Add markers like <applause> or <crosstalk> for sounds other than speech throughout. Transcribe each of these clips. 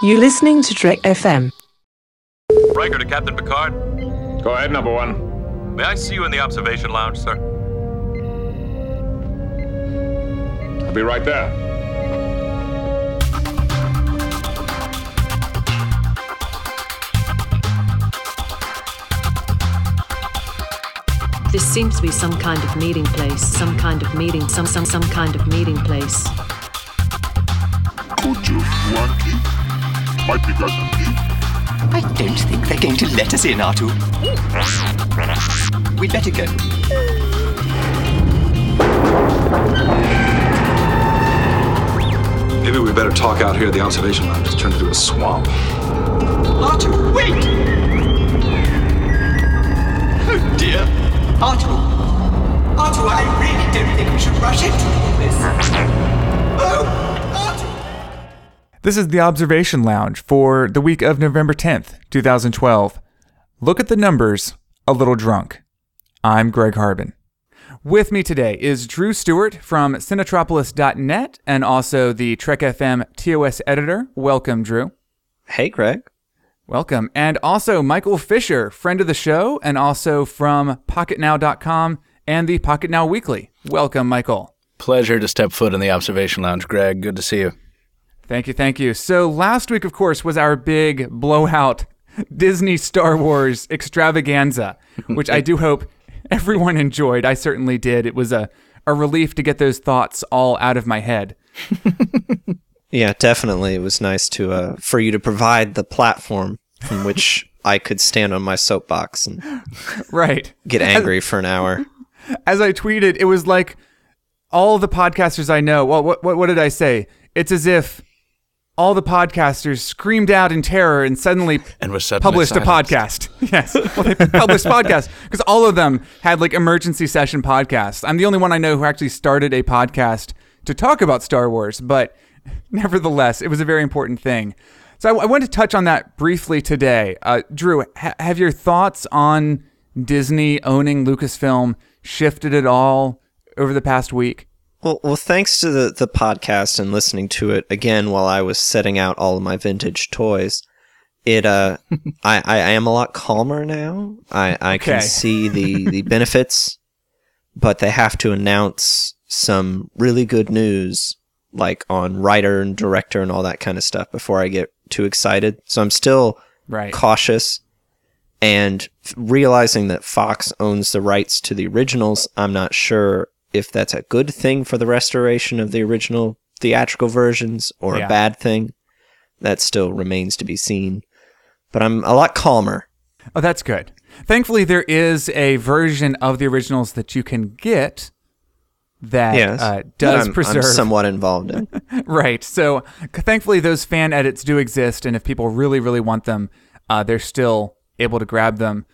You're listening to Trek FM. Riker to Captain Picard. Go ahead, number one. May I see you in the observation lounge, sir? I'll be right there. This seems to be some kind of meeting place, some kind of meeting, some some some kind of meeting place. Could you flunky? Might be good. I don't think they're going to let us in, Artoo. We'd better go. Maybe we better talk out here. The observation lounge has turned into a swamp. Artoo, wait! Oh dear. Artoo. Artoo, I really don't think we should rush into all this. Oh, Artoo. This is the Observation Lounge for the week of November 10th, 2012. Look at the numbers, a little drunk. I'm Greg Harbin. With me today is Drew Stewart from Cinetropolis.net and also the Trek FM TOS editor. Welcome, Drew. Hey, Greg. Welcome. And also Michael Fisher, friend of the show, and also from PocketNow.com and the PocketNow Weekly. Welcome, Michael. Pleasure to step foot in the observation lounge, Greg. Good to see you. Thank you, thank you. So last week, of course, was our big blowout <laughs> Disney Star Wars extravaganza, which I do <laughs> hope everyone enjoyed. I certainly did. It was a, a relief to get those thoughts all out of my head. <laughs> Yeah, definitely. It was nice to uh, for you to provide the platform from which I could stand on my soapbox and Right. get angry for an hour. As I tweeted, it was like all the podcasters I know. Well, what, what, what did I say? It's as if all the podcasters screamed out in terror and suddenly And was suddenly published a podcast. <laughs> Yes, well, they published podcasts because all of them had like emergency session podcasts. I'm the only one I know who actually started a podcast to talk about Star Wars, but <laughs> nevertheless, it was a very important thing. So I, I want to touch on that briefly today. Uh, Drew, ha- have your thoughts on Disney owning Lucasfilm shifted at all over the past week? Well, well, thanks to the, the podcast and listening to it again while I was setting out all of my vintage toys, it uh, <laughs> I, I, I am a lot calmer now. I, I Okay. can see the, the <laughs> benefits, but they have to announce some really good news, like on writer and director and all that kind of stuff, before I get too excited. So I'm still Right. cautious and f- realizing that Fox owns the rights to the originals, I'm not sure if that's a good thing for the restoration of the original theatrical versions or Yeah. a bad thing. That still remains to be seen. But I'm a lot calmer. Oh, that's good. Thankfully, there is a version of the originals that you can get that Yes. uh, does I'm, preserve. I'm somewhat involved in. <laughs> right. So thankfully, those fan edits do exist, and if people really, really want them, uh, they're still able to grab them.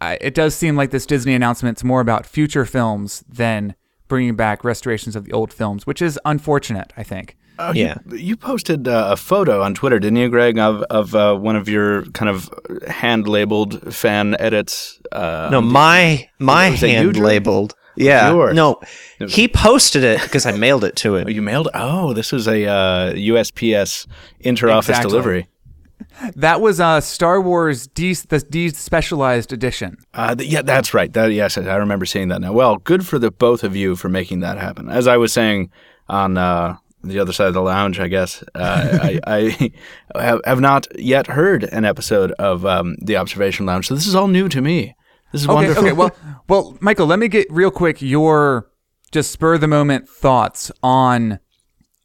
I, I, it does seem like this Disney announcement's more about future films than bringing back restorations of the old films, which is unfortunate. I think. Oh, Yeah. You, you posted uh, a photo on Twitter, didn't you, Greg, of, of uh, one of your kind of hand labeled fan edits? Uh, No, my my Was that you, hand Drew? labeled. Yeah. yours? No, he posted it because I mailed it to Oh, him. you mailed? Oh, this is a uh, USPS interoffice Exactly. delivery. That was uh, Star Wars de- the despecialized edition. Uh, th- yeah, that's right. That, yes, I remember seeing that now. Well, good for the both of you for making that happen. As I was saying on uh, the other side of the lounge, I guess, uh, <laughs> I, I have, have not yet heard an episode of um, The Observation Lounge, so this is all new to me. This is Okay, wonderful. okay. Well, well, Michael, let me get real quick your just spur of the moment thoughts on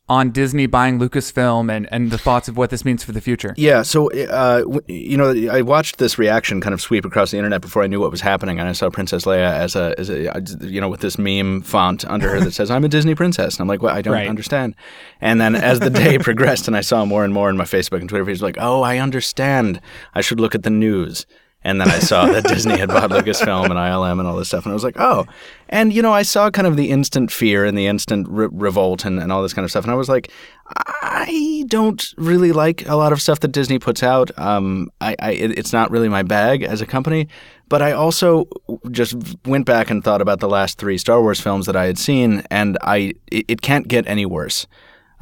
on Disney buying Lucasfilm and and the thoughts of what this means for the future. Yeah, so uh, w- you know, I watched this reaction kind of sweep across the internet before I knew what was happening, and I saw Princess Leia as a, as a, you know, with this meme font under her that says "I'm a Disney princess," and I'm like, "Well, I don't Right. understand." And then as the day <laughs> progressed, and I saw more and more in my Facebook and Twitter feeds, like, "Oh, I understand. I should look at the news." And then I saw that <laughs> Disney had bought Lucasfilm and ILM and all this stuff, and I was like, "Oh." And you know, I saw kind of the instant fear and the instant re- revolt and, and all this kind of stuff, and I was like, I don't really like a lot of stuff that Disney puts out. Um, I, I it, it's not really my bag as a company. But I also just went back and thought about the last three Star Wars films that I had seen, and I it, it can't get any worse.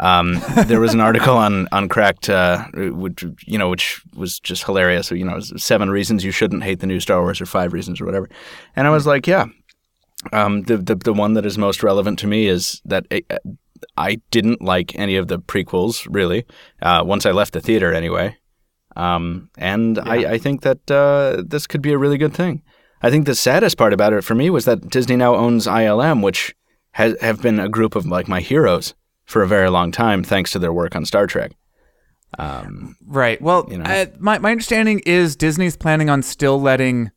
Um, there was an article on on Cracked, uh, which you know, which was just hilarious. You know, seven reasons you shouldn't hate the new Star Wars, or five reasons, or whatever. And I was like, yeah. Um, the, the the one that is most relevant to me is that it, I didn't like any of the prequels really. Uh, once I left the theater, anyway. Um, and I, I think that uh, this could be a really good thing. I think the saddest part about it for me was that Disney now owns ILM, which has have been a group of like my heroes for a very long time, thanks to their work on Star Trek. Um, Right. Well, You know. uh, my my understanding is Disney's planning on still letting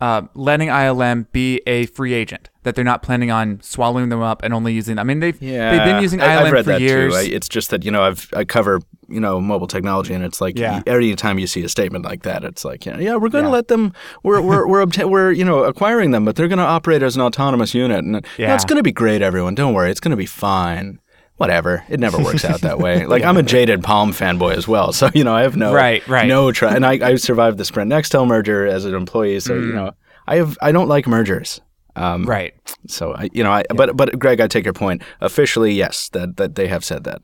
uh, letting ILM be a free agent. That they're not planning on swallowing them up and only using. I mean, they've yeah, they've been using I, ILM I've read for that years. too. I, it's just that you know I've I cover you know mobile technology, and it's like Yeah. every time you see a statement like that, it's like you know, yeah, we're going to Yeah. let them, we're we're <laughs> we're, obta- we're you know acquiring them, but they're going to operate as an autonomous unit, and yeah. Yeah. it's going to be great. Everyone, don't worry, it's going to be fine. Whatever, it never <laughs> works out that way. Like I'm a jaded Palm fanboy as well, <laughs> so you know I have no Right, right. no try, and I, I survived the Sprint Nextel merger as an employee, so you know I have I don't like mergers. Um, Mm. right. so I, you know, I, but but Greg, I take your point. Officially, yes, that that they have said that.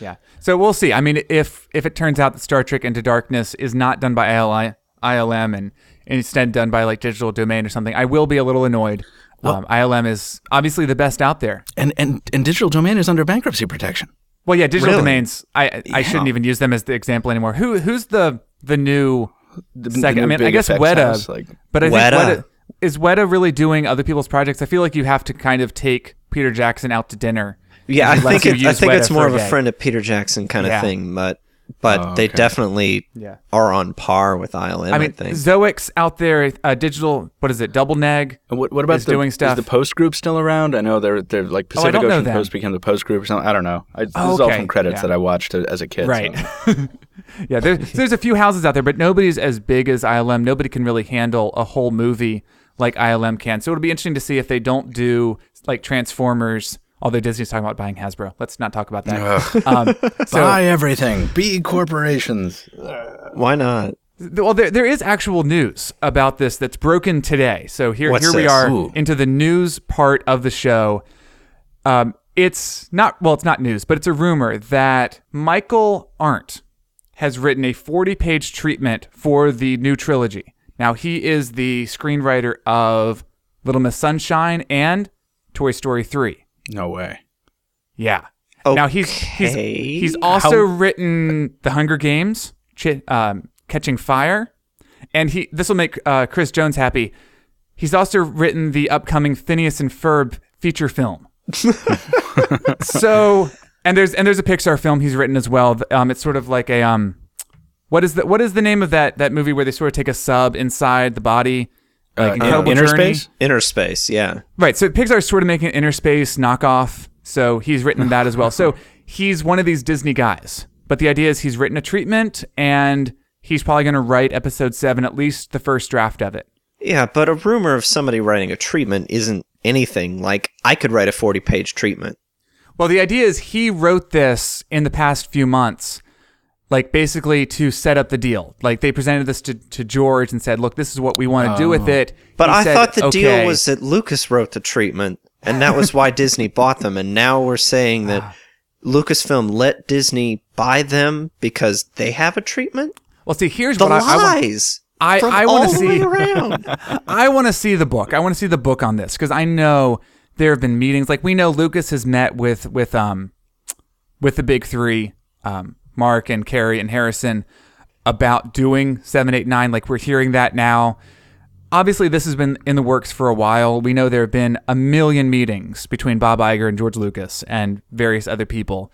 Yeah. So we'll see. I mean, if if it turns out that Star Trek Into Darkness is not done by ILI, ILM and instead done by like Digital Domain or something, I will be a little annoyed. Um, ILM is obviously the best out there. And and and digital domain is under bankruptcy protection. Well, yeah, digital Really? domains. I I shouldn't even use them as the example anymore. Who who's the the new The, second? the I mean, I guess effects Weta, house, like but I think Weta. Weta is Weta really doing other people's projects. I feel like you have to kind of take Peter Jackson out to dinner. Yeah, I He lets think you it, I think Weta it's more of a friend of Peter Jackson kind of thing, but but Oh, they definitely Yeah. are on par with ILM. I, I mean, think. Zoic's out there. Uh, digital. What is it? Double Neg. What what about is the, doing stuff. Is the post group still around? I know they're they're like Oh, I Pacific don't Ocean them. Post became the post group or something. I don't know. I, this Oh, is all from credits Yeah. that I watched as a kid. Right. so. <laughs> yeah, there's there's a few houses out there, but nobody's as big as ILM. Nobody can really handle a whole movie like ILM can. So it'll be interesting to see if they don't do like Transformers. Although Disney's talking about buying Hasbro, let's not talk about that. <laughs> um, so, Buy everything. Be corporations. <laughs> Why not? well, there, there is actual news about this that's broken today. So here, What's here we are Ooh. into the news part of the show. Um, it's not well, it's not news, but it's a rumor that Michael Arndt has written a 40-page treatment for the new trilogy. Now he is the screenwriter of Little Miss Sunshine and Toy Story 3. No way. Yeah. Now he's he's Okay. he's also written The Hunger Games, Ch- um, Catching Fire, and he this will make uh, Chris Jones happy. He's also written the upcoming Phineas and Ferb feature film. <laughs> so and there's and there's a Pixar film he's written as well. Um, it's sort of like a um, what is the what is the name of that that movie where they sort of take a sub inside the body? Like uh, Incredible Inner Journey? Space? Inner space, yeah. Right. So Pixar's sort of making an inner space knockoff. So he's written that as well. So <laughs> he's one of these Disney guys. But the idea is he's written a treatment and he's probably going to write episode seven, at least the first draft of it. Yeah, but a rumor of somebody writing a treatment isn't anything like I could write a 40 page treatment. Well, the idea is he wrote this in the past few months, like basically to set up the deal. Like they presented this to, to George and said, look, this is what we want to do with it. But He I said, thought the "Okay." deal was that Lucas wrote the treatment, and that was why <laughs> Disney bought them. And now we're saying that Lucasfilm let Disney buy them because they have a treatment. Well, see, here's The what I, I want. lies. I, I want to the way see. <laughs> around. I want to see the book. I want to see the book on this because I know there have been meetings. Like we know Lucas has met with with um with the big three, um, Mark and Carrie and Harrison, about doing seven, eight, nine. Like we're hearing that now. Obviously, this has been in the works for a while. We know there have been a million meetings between Bob Iger and George Lucas and various other people.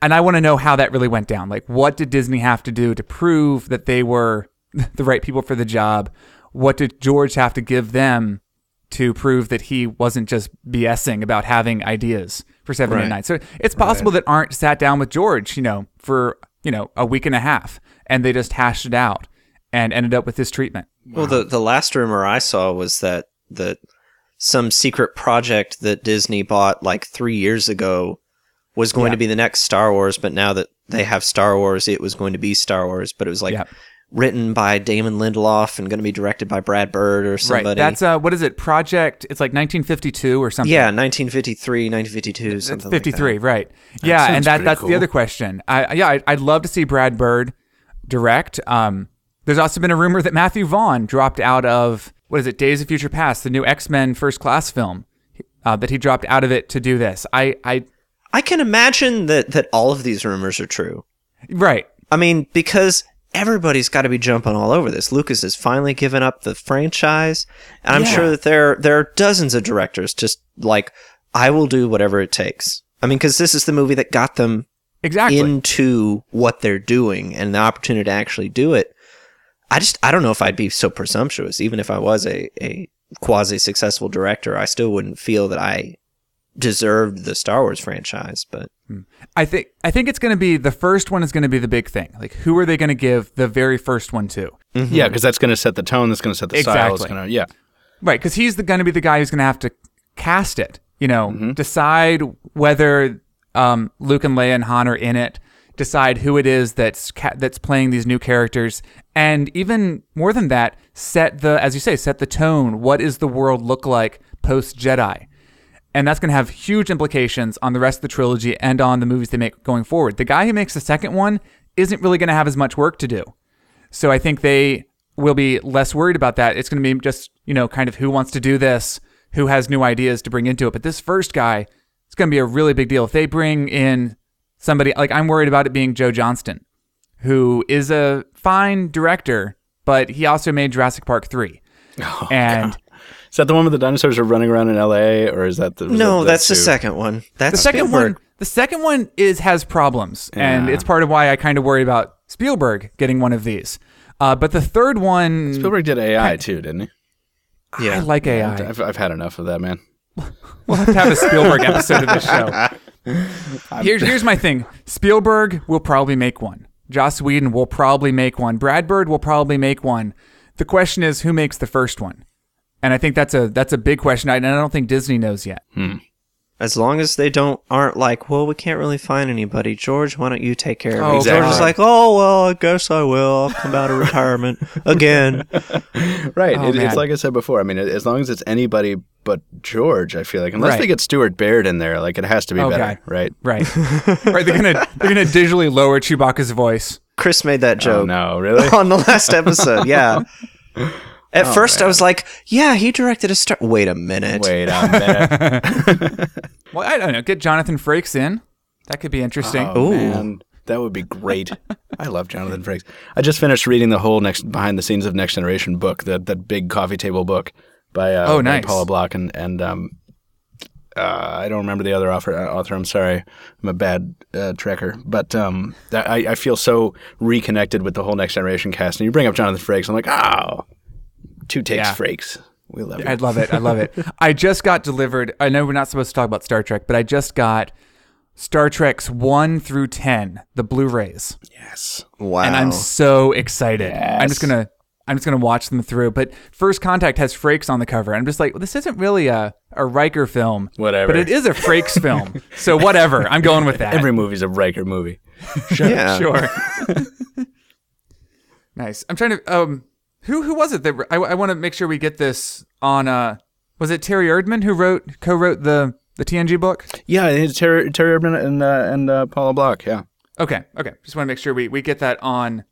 And I want to know how that really went down. Like, what did Disney have to do to prove that they were <laughs> the right people for the job? What did George have to give them to prove that he wasn't just BSing about having ideas for seven Right. and nine? So it's possible that Arndt sat down with George, you know, for you know a week and a half, and they just hashed it out and ended up with this treatment. Well, the the last rumor I saw was that that some secret project that Disney bought like three years ago was going Yeah. to be the next Star Wars, but now that they have Star Wars, it was going to be Star Wars. But it was like Yeah. Written by Damon Lindelof and going to be directed by Brad Bird or somebody. Right. That's uh, what is it? Project. It's like 1952 or something. yeah, 1953, 1952, something It's like 53, that. right? yeah, and that that's the other question. I yeah, I'd, I'd love to see Brad Bird direct. Um, there's also been a rumor that Matthew Vaughn dropped out of what is it? Days of Future Past, the new X Men First Class film. Uh, that he dropped out of it to do this. I I I can imagine that that all of these rumors are true. right. I mean, because everybody's got to be jumping all over this. Lucas has finally given up the franchise, and I'm Yeah. sure that there there are dozens of directors just like I will do whatever it takes. I mean, because this is the movie that got them Exactly. into what they're doing and the opportunity to actually do it. I just I don't know if I'd be so presumptuous, even if I was a, a quasi successful director. I still wouldn't feel that I deserved the Star Wars franchise. But I think I think it's going to be the first one is going to be the big thing. Like, who are they going to give the very first one to? Yeah, because that's going to set the tone. That's going to set the style. It's Exactly. going to yeah. Right, because he's going to be the guy who's going to have to cast it. You know, Mm-hmm. decide whether um, Luke and Leia and Han are in it. Decide who it is that's ca- that's playing these new characters, and even more than that, set the as you say, set the tone. What is the world look like post Jedi? And that's going to have huge implications on the rest of the trilogy and on the movies they make going forward. The guy who makes the second one isn't really going to have as much work to do. So I think they will be less worried about that. It's going to be just, you know, kind of who wants to do this, who has new ideas to bring into it. But this first guy, it's going to be a really big deal. If they bring in somebody, like I'm worried about it being Joe Johnston, who is a fine director, but he also made Jurassic Park 3. and Is that the one where the dinosaurs are running around in L.A. or is that the no, that that's the second one. That's the second Spielberg. one the second one is has problems and it's part of why I kind of worry about Spielberg getting one of these. Uh, but the third one Spielberg did AI too, didn't he? Yeah, I like AI. I've, I've had enough of that, man. <laughs> We'll have to have a Spielberg episode of this show. <laughs> Here's here's my thing. Spielberg will probably make one. Joss Whedon will probably make one. Brad Bird will probably make one. The question is who makes the first one? And I think that's a that's a big question. I- And I don't think Disney knows yet. Hmm. As long as they don't aren't like, well, we can't really find anybody. George, why don't you take care of Oh, it? George is exactly. like, oh well, I guess I will. I'll come out of retirement <laughs> again. <laughs> Right. Oh, it, man. it's like I said before. I mean, as long as it's anybody but George, I feel like unless Right. they get Stuart Baird in there, like it has to be Oh, better, God. right? Right. <laughs> right. They're gonna they're gonna digitally lower Chewbacca's voice. Chris made that Oh joke no, really? on the last episode. Yeah. At first, I was like, "Yeah, he directed a Star." Wait a minute. Wait a <laughs> minute. <laughs> Well, I don't know. Get Jonathan Frakes in. That could be interesting. Oh, Ooh. man, that would be great. I love Jonathan Frakes. I just finished reading the whole next behind the scenes of Next Generation book, that that big coffee table book by uh, Oh, by nice. Paula Block and and um, uh, I don't remember the other author. uh, Author, I'm sorry, I'm a bad uh, trekker, but um, I I feel so reconnected with the whole Next Generation cast. And you bring up Jonathan Frakes, I'm like, oh, two takes Yeah. Frakes. We love it. I love it. I love it. <laughs> I just got delivered. I know we're not supposed to talk about Star Trek, but I just got Star Trek's 1 through 10, the Blu-rays. yes. Wow. And I'm so excited. I'm just going to I'm just going to watch them through. But First Contact has Frakes on the cover. I'm just like, well, this isn't really a a Riker film. Whatever. But it is a Frakes film. So whatever. I'm going with that. Every movie's a Riker movie. <laughs> yeah. sure. <laughs> nice. I'm trying to. Um, who who was it that I, I want to make sure we get this on? Uh, was it Terry Erdmann who wrote co-wrote the the TNG book? Yeah, it's Terry, Terry Erdmann and uh, and uh, Paula Block. Yeah. Okay, okay. Just want to make sure we we get that on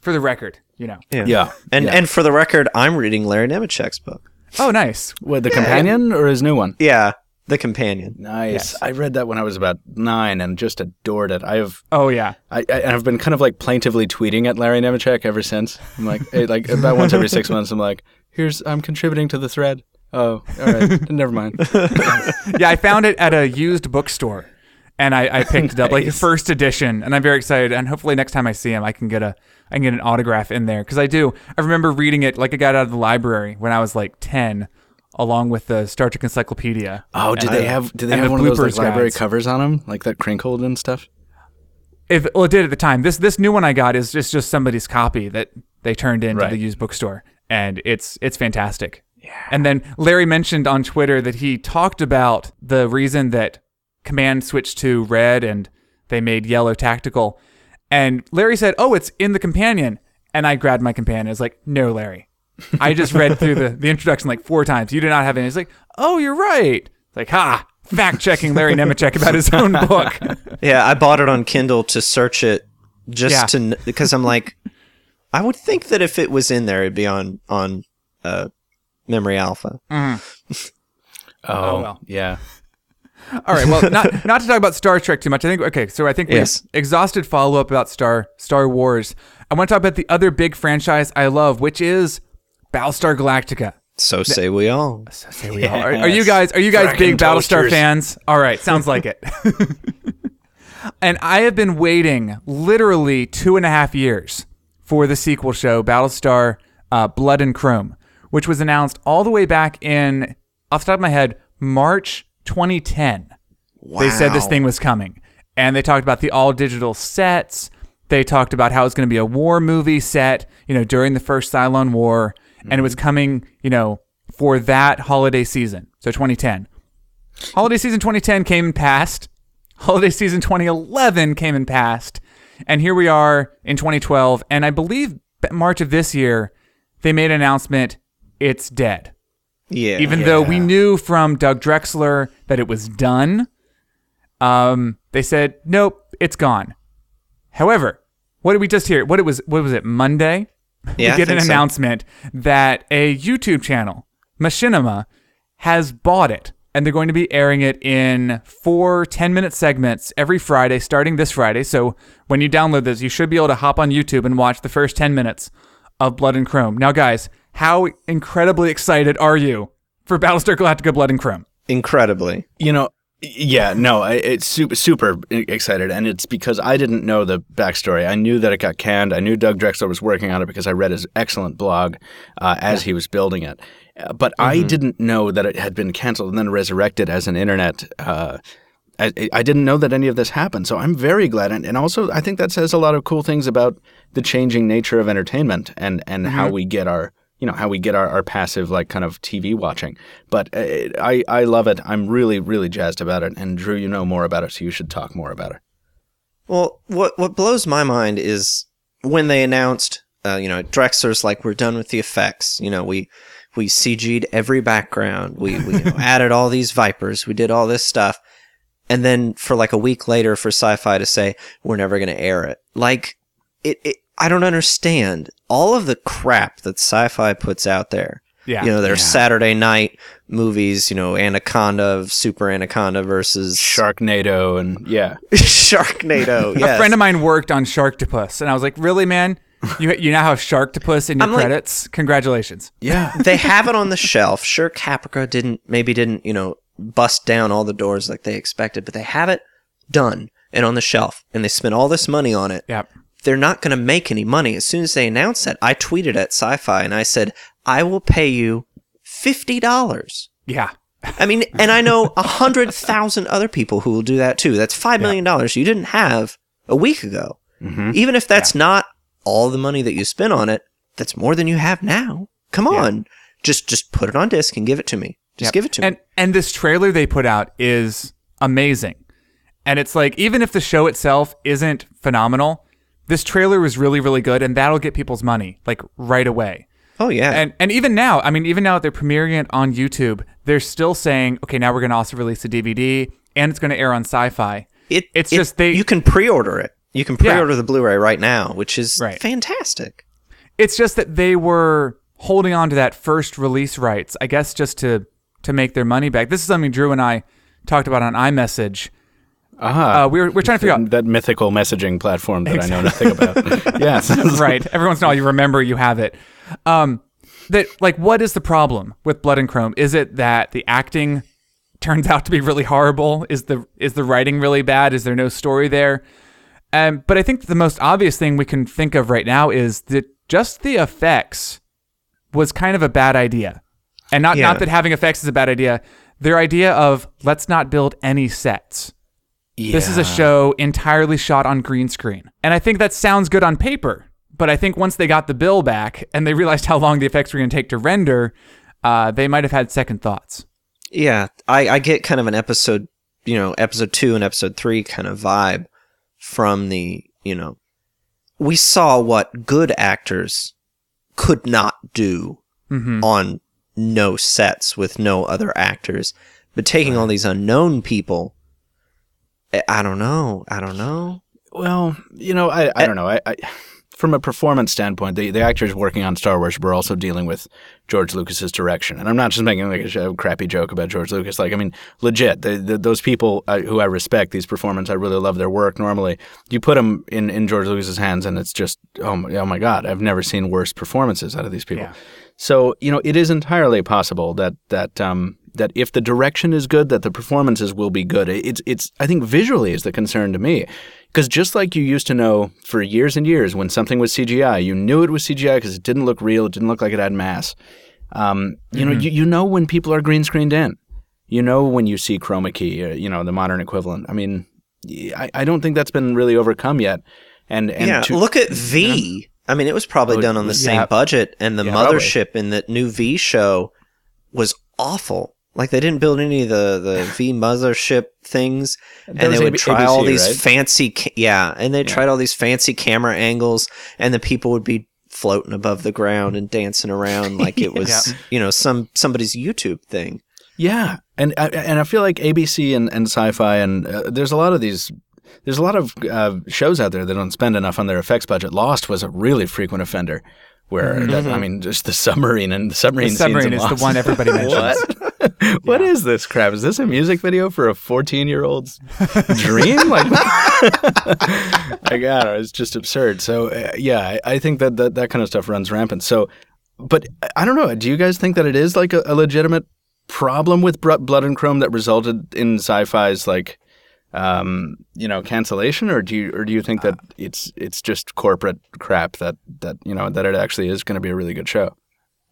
for the record. You know. Yeah. Yeah. And Yeah. and for the record, I'm reading Larry Nemecek's book. Oh, nice. With the companion or his new one? Yeah, the companion. Nice. Yes. I read that when I was about nine and just adored it. I have Oh yeah. I, I I've been kind of like plaintively tweeting at Larry Nemecek ever since. I'm like like about once every six months. I'm like, here's I'm contributing to the thread. Oh, all right, <laughs> never mind. <laughs> Yeah, I found it at a used bookstore, and I, I picked it up like the first edition, and I'm very excited. And hopefully next time I see him, I can get a I can get an autograph in there because I do. I remember reading it like I got out of the library when I was like ten, along with the Star Trek Encyclopedia. Oh, did they the- have did they have the one of those like, library guides. covers on them, like that crinkled and stuff? If well, it did at the time. This this new one I got is just just somebody's copy that they turned into Right. the used bookstore, and it's it's fantastic. Yeah. And then Larry mentioned on Twitter that he talked about the reason that Command switched to red and they made yellow tactical, and Larry said, "Oh, it's in the companion." And I grabbed my companion. I was like, no, Larry. I just read through the, the introduction like four times. You do not have any. It's like, oh, you're right. It's like, ha, fact checking Larry Nemecek about his own book. <laughs> Yeah, I bought it on Kindle to search it just Yeah. to because I'm like, I would think that if it was in there, it'd be on on uh, Memory Alpha. <laughs> Oh, well. yeah. All right. Well, not not to talk about Star Trek too much. I think okay. So I think we Yes. exhausted follow up about Star Star Wars. I want to talk about the other big franchise I love, which is Battlestar Galactica. So say we all. So say we are. <laughs> Are you guys are you guys big Fracking Battlestar fans? All right, sounds like it. <laughs> and I have been waiting literally two and a half years for the sequel show, Battlestar uh, Blood and Chrome, which was announced all the way back in, off the top of my head, March 2010. They said this thing was coming. And they talked about the all digital sets. They talked about how it's going to be a war movie set, you know, during the first Cylon War. And it was coming, you know, for that holiday season. So 2010. Holiday season 2010 came and passed. <laughs> Holiday season 2011 came and passed. And here we are in 2012. And I believe March of this year, they made an announcement it's dead Yeah. even though we knew from Doug Drexler that it was done. Um, they said nope, it's gone. However, what did we just hear? What it was? What was it? Monday. Yeah, we get an think so. announcement that a YouTube channel, Machinima, has bought it, and they're going to be airing it in four 10-minute segments every Friday, starting this Friday. So when you download this, you should be able to hop on YouTube and watch the first 10 minutes of Blood and Chrome. Now, guys, how incredibly excited are you for Battlestar Galactica Blood and Chrome? Incredibly. You know, yeah, no, I, it's super, super excited, and it's because I didn't know the backstory. I knew that it got canned. I knew Doug Drexler was working on it because I read his excellent blog uh, as he was building it. Uh, but I didn't know that it had been canceled and then resurrected as an internet. Uh, I, I didn't know that any of this happened, so I'm very glad, and, and also I think that says a lot of cool things about the changing nature of entertainment and and how we get our you know how we get our, our passive like kind of TV watching. But uh, I I love it. I'm really really jazzed about it. And Drew, you know more about it, so you should talk more about it. Well, what what blows my mind is when they announced, uh, you know, Drexler's like, we're done with the effects. You know, we we CG'd every background. We we you know, <laughs> added all these vipers. We did all this stuff, and then for like a week later, for Sci-Fi to say we're never going to air it, like it, it. I don't understand all of the crap that Sci-Fi puts out there. Yeah. You know, their Saturday night movies. You know, Anaconda, Super Anaconda versus Sharknado and yeah, <laughs> Sharknado. <laughs> Yes. A friend of mine worked on Sharktopus, and I was like, "Really, man? You you now have Sharktopus in your I'm like- credits? Congratulations!" yeah. <laughs> they have it on the shelf. Sure, Caprica didn't maybe didn't you know bust down all the doors like they expected, but they have it done and on the shelf, and they spent all this money on it. Yep. They're not going to make any money. As soon as they announced that, I tweeted at Sci-Fi and I said, "I will pay you fifty dollars." Yeah. I mean, and I know a hundred thousand other people who will do that too. That's five million dollars you didn't have a week ago. Mm-hmm. Even if that's not all the money that you spent on it, that's more than you have now. Come on, just just put it on disc and give it to me. Just Yep. give it to and, me. And this trailer they put out is amazing. And it's like, even if the show itself isn't phenomenal, this trailer was really, really good, and that'll get people's money, like right away. Oh yeah, And and even now, I mean, even now that they're premiering it on YouTube, they're still saying, okay, now we're going to also release a DVD, and it's going to air on Sci-Fi. it, it's it- just they- you can pre-order it. You can pre-order the Blu-ray right now, which is Right. fantastic. It's just that they were holding on to that first release rights, I guess, just to to make their money back. This is something Drew and I talked about on iMessage. Ah, Uh, we were we're trying to figure out that mythical messaging platform that I know nothing about. <laughs> <laughs> yes, <laughs> right. Every once in a while, you remember you have it. Um, that like, what is the problem with Blood and Chrome? Is it that the acting turns out to be really horrible? Is the is the writing really bad? Is there no story there? Um, but I think the most obvious thing we can think of right now is that just the effects was kind of a bad idea, and not Yeah. not that having effects is a bad idea. Their idea of let's not build any sets. This is a show entirely shot on green screen. And I think that sounds good on paper. But I think once they got the bill back and they realized how long the effects were going to take to render, uh, they might have had second thoughts. Yeah, I, I get kind of an episode, you know, episode two and episode three kind of vibe from the, you know, we saw what good actors could not do Mm-hmm. on no sets with no other actors. But taking all these unknown people, I- I don't know. I don't know. Well, you know, I, I don't know. I, I from a performance standpoint, the, the actors working on Star Wars were also dealing with George Lucas's direction, and I'm not just making like a, a crappy joke about George Lucas. Like, I mean, legit, the, the, those people uh, who I respect, these performers, I really love their work. Normally, you put them in, in George Lucas's hands, and it's just oh my, oh my god, I've never seen worse performances out of these people. Yeah. So you know, it is entirely possible that that um, that if the direction is good, that the performances will be good. It's it's I think visually is the concern to me, because just like you used to know for years and years when something was CGI, you knew it was CGI because it didn't look real, it didn't look like it had mass. Um, you know, you, you know when people are green screened in. You know when you see chroma key, uh, you know the modern equivalent. I mean, I, I don't think that's been really overcome yet. And and yeah, to- look at V. I mean, it was probably Oh, done on the same yeah. budget, and the Yeah, probably. mothership in that new V show was awful. Like they didn't build any of the the V mothership things, and they would try all these right? fancy, ca- yeah, and they tried all these fancy camera angles, and the people would be floating above the ground and dancing around like it <laughs> was, you know, some somebody's YouTube thing. Yeah, and I- and I feel like ABC and, and Sci-Fi and uh, there's a lot of these. There's a lot of uh, shows out there that don't spend enough on their effects budget. Lost was a really frequent offender, where that, I mean, just the submarine and the submarine. Mm-hmm. The submarine is in the one everybody <laughs> mentions. What? What is this crap? Is this a music video for a 14 year old's dream? <laughs> Like, <laughs> I got it. It's just absurd. So, uh, yeah, I, I think that, that that kind of stuff runs rampant. So, but I- I don't know. Do you guys think that it is like a, a legitimate problem with Blood and Chrome that resulted in sci-fi's like, um, you know, cancellation, or do you or do you think that it's it's just corporate crap that that you know that it actually is going to be a really good show?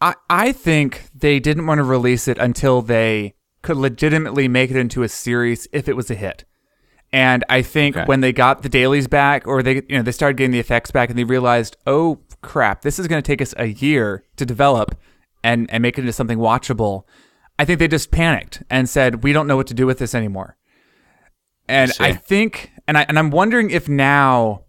I, I think they didn't want to release it until they could legitimately make it into a series if it was a hit. And I think Okay. when they got the dailies back or they you know they started getting the effects back and they realized, "Oh crap, this is going to take us a year to develop and and make it into something watchable." I think they just panicked and said, "We don't know what to do with this anymore." And I, think and I and I'm wondering if now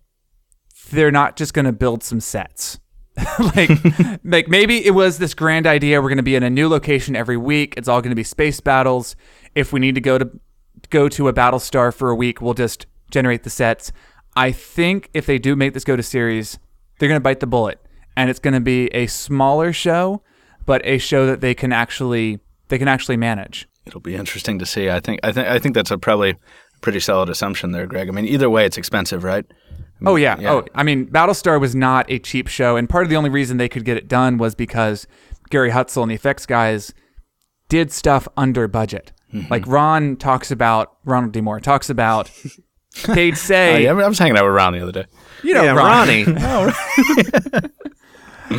they're not just going to build some sets. <laughs> like <laughs> like maybe it was this grand idea we're going to be in a new location every week. It's all going to be space battles. If we need to go to go to a battle star for a week, we'll just generate the sets. I think if they do make this go to series, they're going to bite the bullet and it's going to be a smaller show, but a show that they can actually they can actually manage. It'll be interesting to see. I think I think I think that's a probably pretty solid assumption there, Greg. I mean, either way, it's expensive, right? Oh yeah. Yeah. Oh, I mean, Battlestar was not a cheap show, and part of the only reason they could get it done was because Gary Hutzel and the effects guys did stuff under budget. Mm-hmm. Like Ron talks about Ronald D. Moore talks about. <laughs> They'd Oh, say, yeah, I was hanging out with Ron the other day. you know, yeah, Ron, Ronnie. <laughs>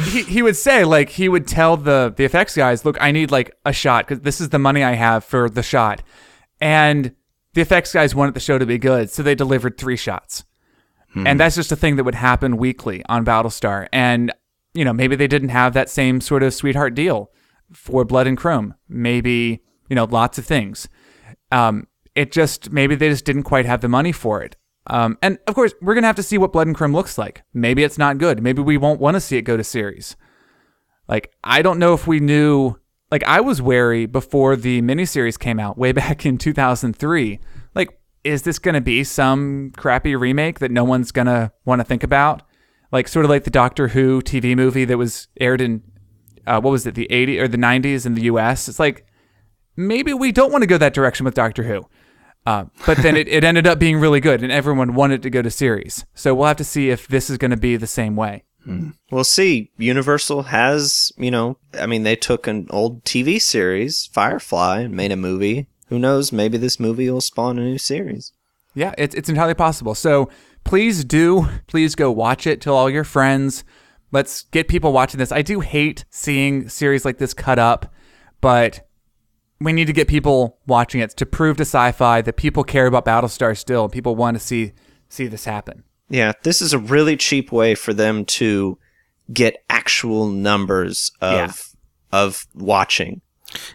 <laughs> he, he would say like he would tell the the effects guys, look, I need like a shot because this is the money I have for the shot, and the effects guys wanted the show to be good, so they delivered three shots, and that's just a thing that would happen weekly on Battlestar, and you know maybe they didn't have that same sort of sweetheart deal for Blood and Chrome, maybe you know lots of things. Um, it just maybe they just didn't quite have the money for it. Um, and of course, we're gonna have to see what Blood and Chrome looks like. Maybe it's not good. Maybe we won't want to see it go to series. Like I don't know if we knew. Like I was wary before the miniseries came out way <laughs> back in 2003. Like, is this gonna be some crappy remake that no one's gonna want to think about? Like sort of like the Doctor Who TV movie that was aired in uh, what was it, the 80s or the 90s in the U.S. It's like maybe we don't want to go that direction with Doctor Who. Uh, but then it, it ended up being really good, and everyone wanted to go to series. So we'll have to see if this is going to be the same way. Hmm. We'll see. Universal has, you know, I mean, they took an old TV series, Firefly, and made a movie. Who knows? Maybe this movie will spawn a new series. Yeah, it's, it's entirely possible. So please do, please go watch it. Tell all your friends. Let's get people watching this. I do hate seeing series like this cut up, but we need to get people watching it to prove to sci-fi that people care about Battlestar still. People want to see see this happen. Yeah, this is a really cheap way for them to get actual numbers of Yeah. of watching.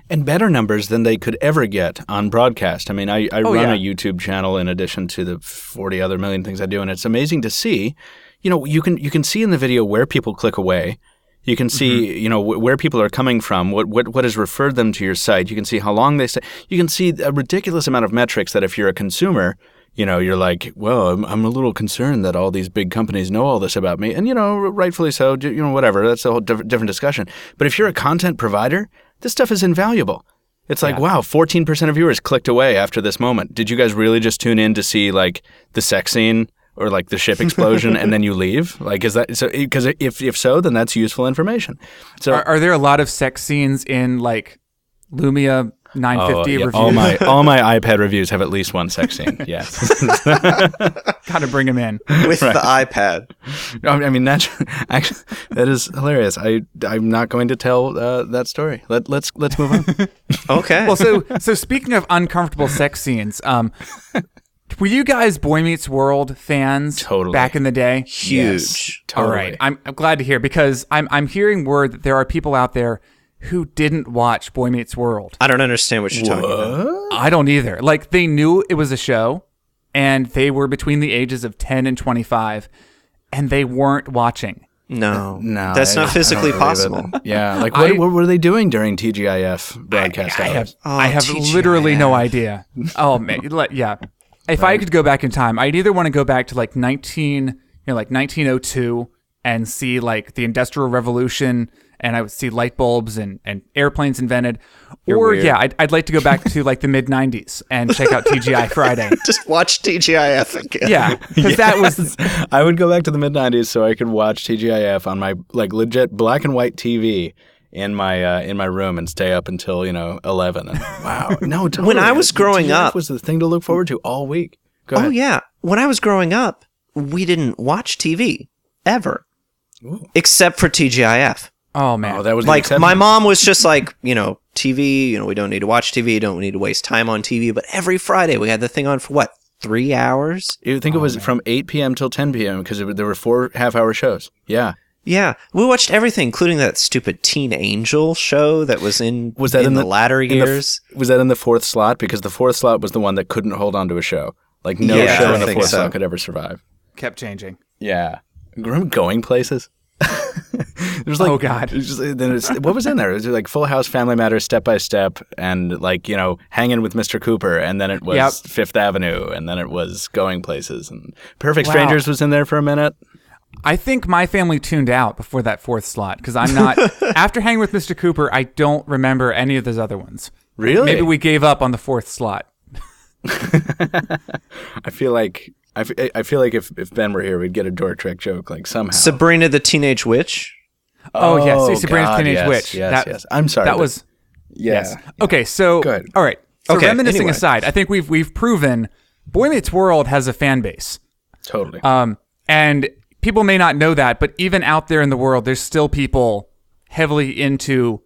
and better numbers than they could ever get on broadcast. I mean, I, I Oh, run yeah. a YouTube channel in addition to the 40 other million things I do, and it's amazing to see, you know, you can you can see in the video where people click away. You can see, Mm-hmm. you know, wh- where people are coming from, what, what what has referred them to your site. You can see how long they stay. You can see a ridiculous amount of metrics that if you're a consumer, you know, you're like, well, I'm, I'm a little concerned that all these big companies know all this about me, and you know, rightfully so. You know, whatever. That's a whole diff- different discussion. But if you're a content provider, this stuff is invaluable. It's like, wow, 14% of viewers clicked away after this moment. Did you guys really just tune in to see like the sex scene or like the ship explosion <laughs> and then you leave? Like, is that so? Eh, because if, if so, then that's useful information. So, Are, are there a lot of sex scenes in like Lumia 950 Oh, yeah, reviews? all my <laughs> all my iPad reviews have at least one sex scene. <laughs> Yes, <laughs> Gotta bring them in. with the iPad. I mean that's actually that is hilarious. I I'm not going to tell uh, that story. Let let's let's move on. Okay. Well, so so speaking of uncomfortable sex scenes, um, were you guys Boy Meets World fans Totally. back in the day? huge. Totally. All right, I'm, I'm glad to hear because I'm I'm hearing word that there are people out there who didn't watch Boy Meets World. I don't understand what you're talking about. I don't either. Like they knew it was a show, and they were between the ages of 10 and 25, and they weren't watching. No, uh, No, that's I- I not physically believe it. possible. Yeah, like what, I- what were they doing during TGIF broadcast I have hours? I oh, have TGIF. literally no idea. Oh man, <laughs> yeah. If I could go back in time, I'd either want to go back to like 19, you know, like 1902 and see like the Industrial Revolution and I would see light bulbs and, and airplanes invented. or weird. yeah, I'd, I'd like to go back to like the mid 90s and check out TGI <laughs> Friday. Just watch TGIF again. Yeah, because that was <laughs> I would go back to the mid '90s so I could watch TGIF on my like legit black and white TV in my uh, in my room and stay up until you know 11. And, <laughs> wow, no, totally. When I was growing TGIF up- was the thing to look forward to all week. Go Oh yeah. When I was growing up, we didn't watch TV ever, except for TGIF. Oh, oh man. Oh, that was Like my mom was just like, you know, TV. You know, we don't need to watch TV. Don't need to waste time on TV. But every Friday we had the thing on for what three hours? You think it oh, was from 8 p.m. till 10 p.m. because there were four half-hour shows. Yeah. Yeah, we watched everything, including that stupid Teen Angel show that was in Was that in, the, latter in the years. was that in the fourth slot? Because the fourth slot was the one that couldn't hold on to a show. Like no Yeah, show in the fourth so. slot could ever survive. kept changing. Yeah. Remember going places? <laughs> There's oh, like Oh, God. just- then it's, what was in there? It was like Full House, Family Matters, Step by Step, and like you know, hanging with Mr. Cooper, and then it was Yep. Fifth Avenue, and then it was Going Places, and Perfect Wow. Strangers was in there for a minute. I think my family tuned out before that fourth slot because I'm not. <laughs> after hanging with Mr. Cooper, I don't remember any of those other ones. Really? Maybe we gave up on the fourth slot. <laughs> I feel like I, f- I feel like if, if Ben were here, we'd get a door trick joke like somehow. Sabrina the Teenage Witch. Oh, yes, Oh, see, Sabrina's God, Teenage yes, Witch. yes, that, yes. I'm sorry, That but- was yeah. yes. Okay, so Good. all right. So Okay, reminiscing anyway. aside, I think we've we've proven Boy Meets World has a fan base. Totally. Um, and people may not know that, but even out there in the world, there's still people heavily into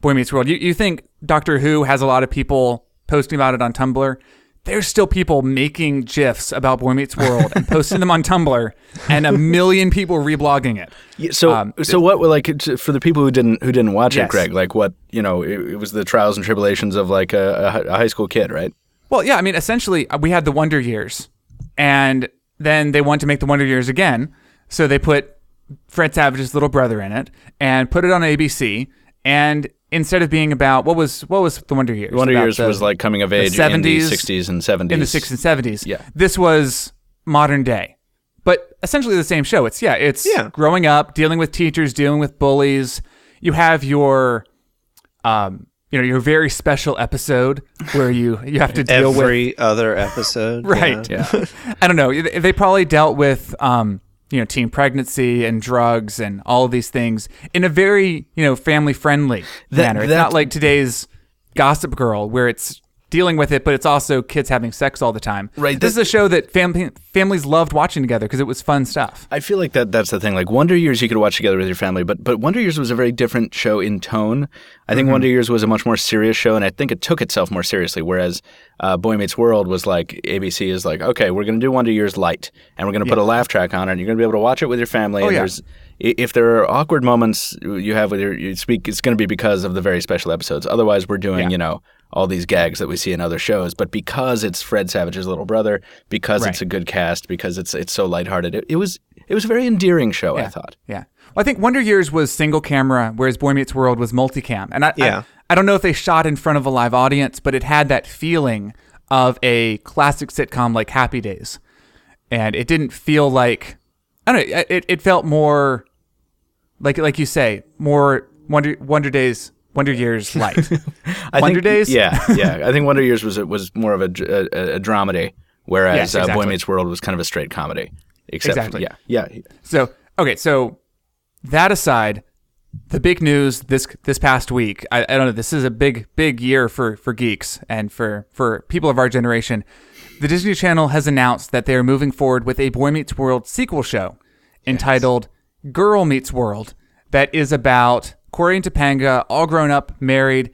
Boy Meets World. You, you think Doctor Who has a lot of people posting about it on Tumblr? There's still people making GIFs about Boy Meets World and posting them on Tumblr, and a million people reblogging it. Yeah, so Um, so what like for the people who didn't who didn't watch Yes. it, Greg? Like what you know, it, it was the trials and tribulations of like a, a high school kid, right? Well, yeah, I mean, essentially, uh, we had the Wonder Years, and then they wanted to make the Wonder Years again, so they put Fred Savage's little brother in it and put it on ABC. And instead of being about what was what was the Wonder Years? Wonder Years the- was like coming of the age in the sixties and seventies. in the 60s and 70s. Yeah. This was modern day. But essentially the same show. It's yeah, it's Yeah. growing up, dealing with teachers, dealing with bullies. You have your um you know, your very special episode where you you have to deal with Every other episode. <laughs> right. yeah. <laughs> I don't know. They they probably dealt with um, you know, teen pregnancy and drugs and all these things in a very, you know, family friendly That- manner. It's not like today's Gossip Girl where it's dealing with it, but it's also kids having sex all the time. Right, This is a show that family families loved watching together because it was fun stuff. I feel like that that's the thing. Like Wonder Years, you could watch together with your family, but but Wonder Years was a very different show in tone. I Mm-hmm. think Wonder Years was a much more serious show, and I think it took itself more seriously. Whereas uh, Boy Meets World was like ABC is like, okay, we're going to do Wonder Years light, and we're going to put a laugh track on it. and You're going to be able to watch it with your family. Oh, and yeah. there's if there are awkward moments you have with your you speak, it's going to be because of the very special episodes. Otherwise, we're doing Yeah. you know all these gags that we see in other shows. But because it's Fred Savage's little brother, because it's a good cast, because it's it's so lighthearted, it, it was It was a very endearing show. I thought. Yeah. Well, I think Wonder Years was single camera, whereas Boy Meets World was multicam. And I, I- Yeah. I, don't know if they shot in front of a live audience, but it had that feeling of a classic sitcom like Happy Days. And it didn't feel like, I don't know, it, it felt more, like like you say, more Wonder, Wonder Days, Wonder Years light. <laughs> I Wonder think, Days? Yeah, yeah. I think Wonder <laughs> Years was was more of a, a, a dramedy, whereas Yes, uh, Boy. Meets World was kind of a straight comedy. Except Exactly. yeah, yeah. So okay, so that aside, the big news this this past week, I, I don't know, this is a big big year for for geeks and for for people of our generation. The Disney Channel has announced that they are moving forward with a Boy Meets World sequel show entitled Girl Meets World that is about Corey and Topanga all grown up, married,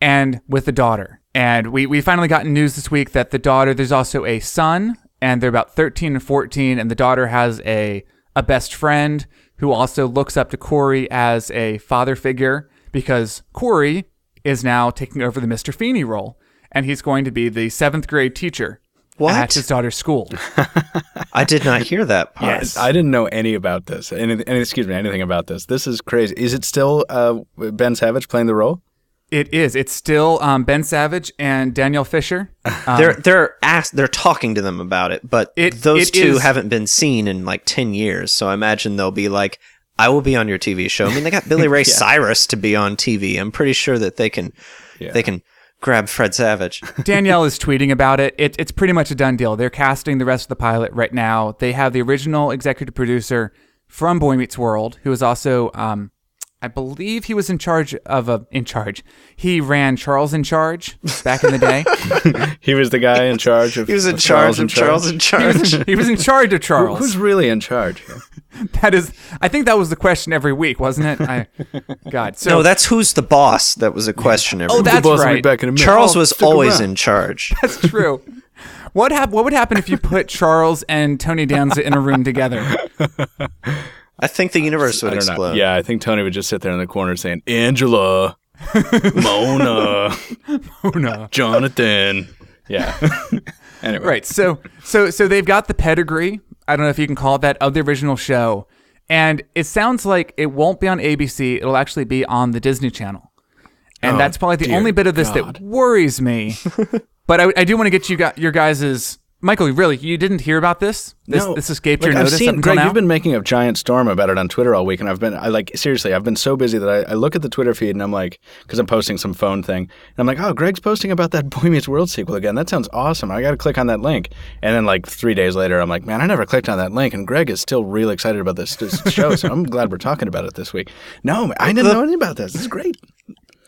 and with a daughter. And we, we finally gotten news this week that the daughter, there's also a son, and they're about 13 and 14, and the daughter has a, a best friend who also looks up to Corey as a father figure because Corey is now taking over the Mr. Feeney role, and he's going to be the seventh grade teacher What? at his daughter's school. <laughs> I did not hear that part. I didn't know any about this. Any, any, excuse me, anything about this. This is crazy. Is it still uh, Ben Savage playing the role? It is. It's still um, Ben Savage and Danielle Fishel. Um, <laughs> they're they're asked, they're talking to them about it, but It- those it two is- haven't been seen in like ten years. So I imagine they'll be like, "I will be on your TV show." I mean, they got Billy <laughs> Ray Cyrus to be on TV. I'm pretty sure that they can they can grab Fred Savage. <laughs> Danielle is tweeting about it. it. It's pretty much a done deal. They're casting the rest of the pilot right now. They have the original executive producer from Boy Meets World, who is also, um, I believe he was in charge of a in charge. He ran Charles in Charge back in the day. <laughs> He was the guy in charge of. He was in of charge of Charles in he, charge. was in, he was in charge of Charles. Who's really in charge? here? <laughs> that is, I think that was the question every week, wasn't it? I, God, so no, that's who's the boss. That was a question. Every oh, that's boss will be right. back in a minute. Charles Oh, was stick always around. in charge. <laughs> That's true. What hap- What would happen if you put Charles and Tony Danza in a room together? I think the universe would don't know. explode. Yeah, I think Tony would just sit there in the corner saying, Angela, <laughs> Mona, Mona, Jonathan. Yeah. <laughs> anyway. Right. So so so they've got the pedigree. I don't know if you can call it that of the original show, and it sounds like it won't be on ABC. It'll actually be on the Disney Channel, and Oh, that's probably the only bit of this God. that worries me. <laughs> but I, I do want to get you got your guys's Michael. Really, you didn't hear about this? This No. this escaped Like, your I've notice seen, Greg, now. you've been making a giant storm about it on Twitter all week, and I've been, I like, seriously, I've been so busy that I, I look at the Twitter feed and I'm like, because I'm posting some phone thing, and I'm like, oh, Greg's posting about that <laughs> Boy Meets World sequel again. That sounds awesome. I got to click on that link. And then, like, three days later, I'm like, man, I never clicked on that link, and Greg is still really excited about this, this show, so I'm <laughs> glad we're talking about it this week. No, I didn't know anything about this. This is great.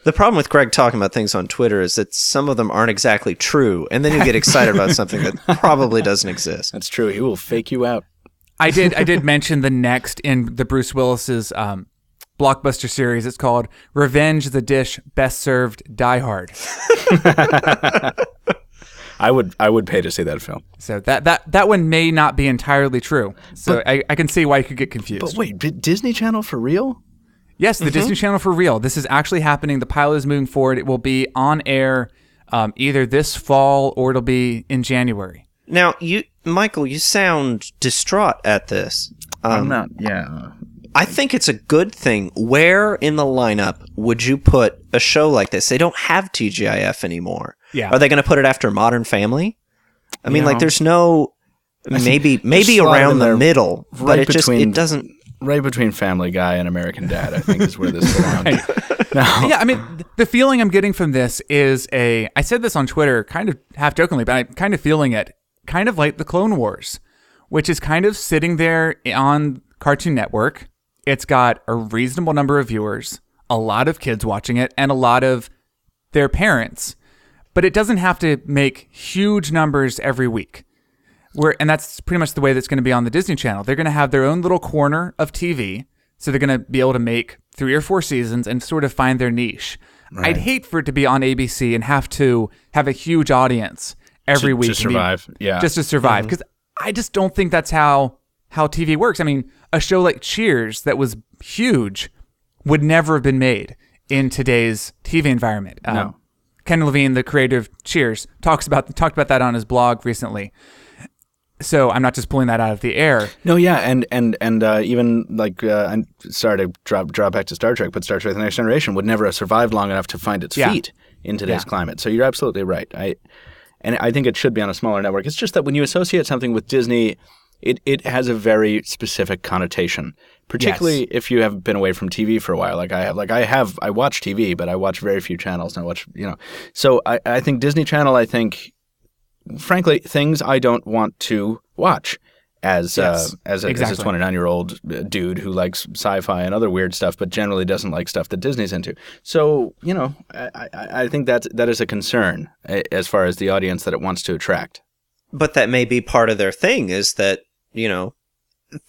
The problem with Greg talking about things on Twitter is that some of them aren't exactly true, and then you get excited about <laughs> something that probably doesn't exist. That's true. He will fake you out. I did I did mention the next in the Bruce Willis's um, blockbuster series. It's called Revenge the Dish Best Served Die Hard. <laughs> <laughs> I would, I would pay to see that film. So that that that one may not be entirely true. So I, I can see why you could get confused. But wait, Disney Channel for real? Yes, the Disney Channel for real. This is actually happening. The pilot is moving forward. It will be on air um, either this fall or it'll be in January. Now, you, Michael, you sound distraught at this. Um, I'm not. Yeah. I think it's a good thing. Where in the lineup would you put a show like this? They don't have TGIF anymore. Yeah. Are they going to put it after Modern Family? I mean, No. like, there's no maybe maybe around the there middle, but right it just between- it doesn't. Right between Family Guy and American Dad, I think is where this <laughs> belongs. Now, yeah, I mean, the feeling I'm getting from this is a. I said this on Twitter, kind of half jokingly, but I'm kind of feeling it, kind of like the Clone Wars, which is kind of sitting there on Cartoon Network. It's got a reasonable number of viewers, a lot of kids watching it, and a lot of their parents, but it doesn't have to make huge numbers every week. Where, and that's pretty much the way that's going to be on the Disney Channel. They're going to have their own little corner of TV, so they're going to be able to make three or four seasons and sort of find their niche. I'd hate for it to be on ABC and have to have a huge audience every To- to week be- survive, yeah. just to survive. Because I just don't think that's how how TV works. I mean, a show like Cheers that was huge would never have been made in today's TV environment. Um, No. Ken Levine, the creator of Cheers, talks about talked about that on his blog recently. So I'm not just pulling that out of the air. No, yeah, and and and uh, even like uh, I'm sorry to drop drop back to Star Trek, but Star Trek: The Next Generation would never have survived long enough to find its Yeah. feet in today's Yeah. climate. So you're absolutely right. I and I think it should be on a smaller network. It's just that when you associate something with Disney, it it has a very specific connotation. Particularly if you have been away from TV for a while, like I have. Like I have, I watch TV, but I watch very few channels, and I watch, you know. So I, I think Disney Channel. I think frankly, things I don't want to watch as Yes, uh, as a, exactly. as a 29 year old dude who likes sci-fi and other weird stuff, but generally doesn't like stuff that Disney's into. So you know, I, I, I think that that is a concern eh, as far as the audience that it wants to attract. but that may be part of their thing is that you know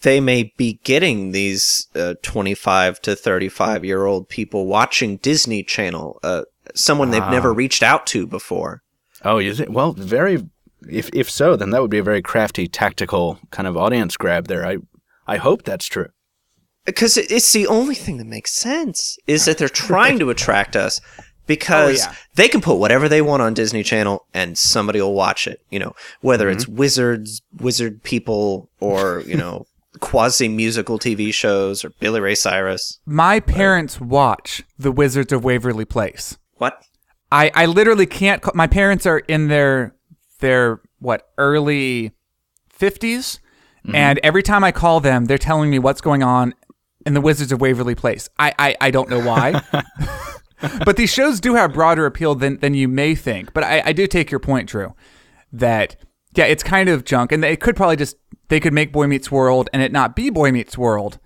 they may be getting these uh, 25 to 35 year old people watching disney channel uh, someone they've never reached out to before Oh, you think? Well, very. If if so, then that would be a very crafty, tactical kind of audience grab there. I I hope that's true. because it's the only thing that makes sense is that they're trying to attract us because Oh, yeah. they can put whatever they want on Disney Channel and somebody will watch it. You know, whether it's Mm-hmm. wizards, wizard people, or you know, <laughs> quasi musical TV shows or Billy Ray Cyrus. My parents watch The Wizards of Waverly Place. What? I, I literally can't. Call, my parents are in their their what early 50s mm-hmm. and every time I call them, they're telling me what's going on in the Wizards of Waverly Place. I I, I don't know why. <laughs> but these shows do have broader appeal than than you may think. But I, I do take your point, Drew, that yeah, it's kind of junk, and they could probably just they could make Boy Meets World and it not be Boy Meets World,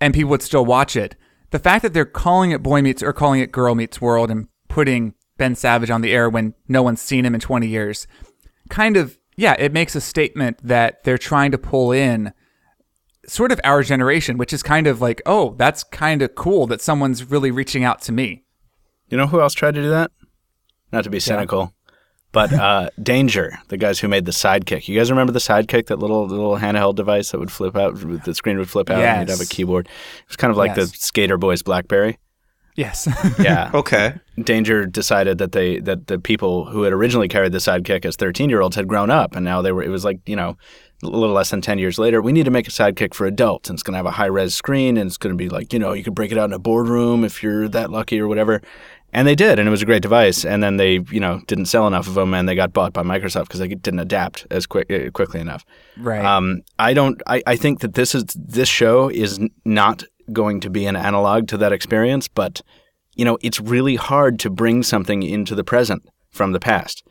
and people would still watch it. The fact that they're calling it Boy Meets or calling it Girl Meets World and putting Ben Savage on the air when no one's seen him in 20 years, kind of yeah, it makes a statement that they're trying to pull in sort of our generation, which is kind of like, oh, that's kind of cool that someone's really reaching out to me. You know who else tried to do that? Not to be cynical, but uh, Danger, the guys who made the Sidekick. You guys remember the Sidekick, that little little handheld device that would flip out, the screen would flip out, and you'd have a keyboard. It was kind of like Yes. the Skater Boys BlackBerry. Yes. <laughs> Yeah. Okay. Danger decided that they that the people who had originally carried the sidekick as 13 year olds had grown up and now they were it was like you know a little less than 10 years later we need to make a sidekick for adults and it's going to have a high res screen and it's going to be like you know you could break it out in a boardroom if you're that lucky or whatever and they did and it was a great device and then they you know didn't sell enough of them and they got bought by Microsoft because they didn't adapt as quick uh, quickly enough Right. um, I don't. I, I think that this is this show is not going to be an analog to that experience, but you know, it's really hard to bring something into the present from the past.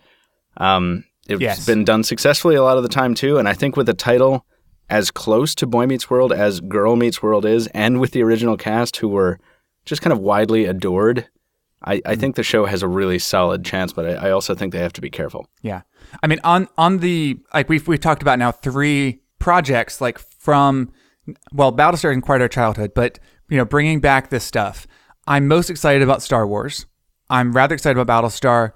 Um, it's Yes. been done successfully a lot of the time too, and I think with a title as close to Boy Meets World as Girl Meets World is, and with the original cast who were just kind of widely adored. I, I think the show has a really solid chance, but I, I also think they have to be careful. Yeah. I mean on on the like we've we've talked about now three projects like from well Battlestar and quite our childhood, but you know bringing back this stuff. I'm most excited about Star Wars. I'm rather excited about Battlestar,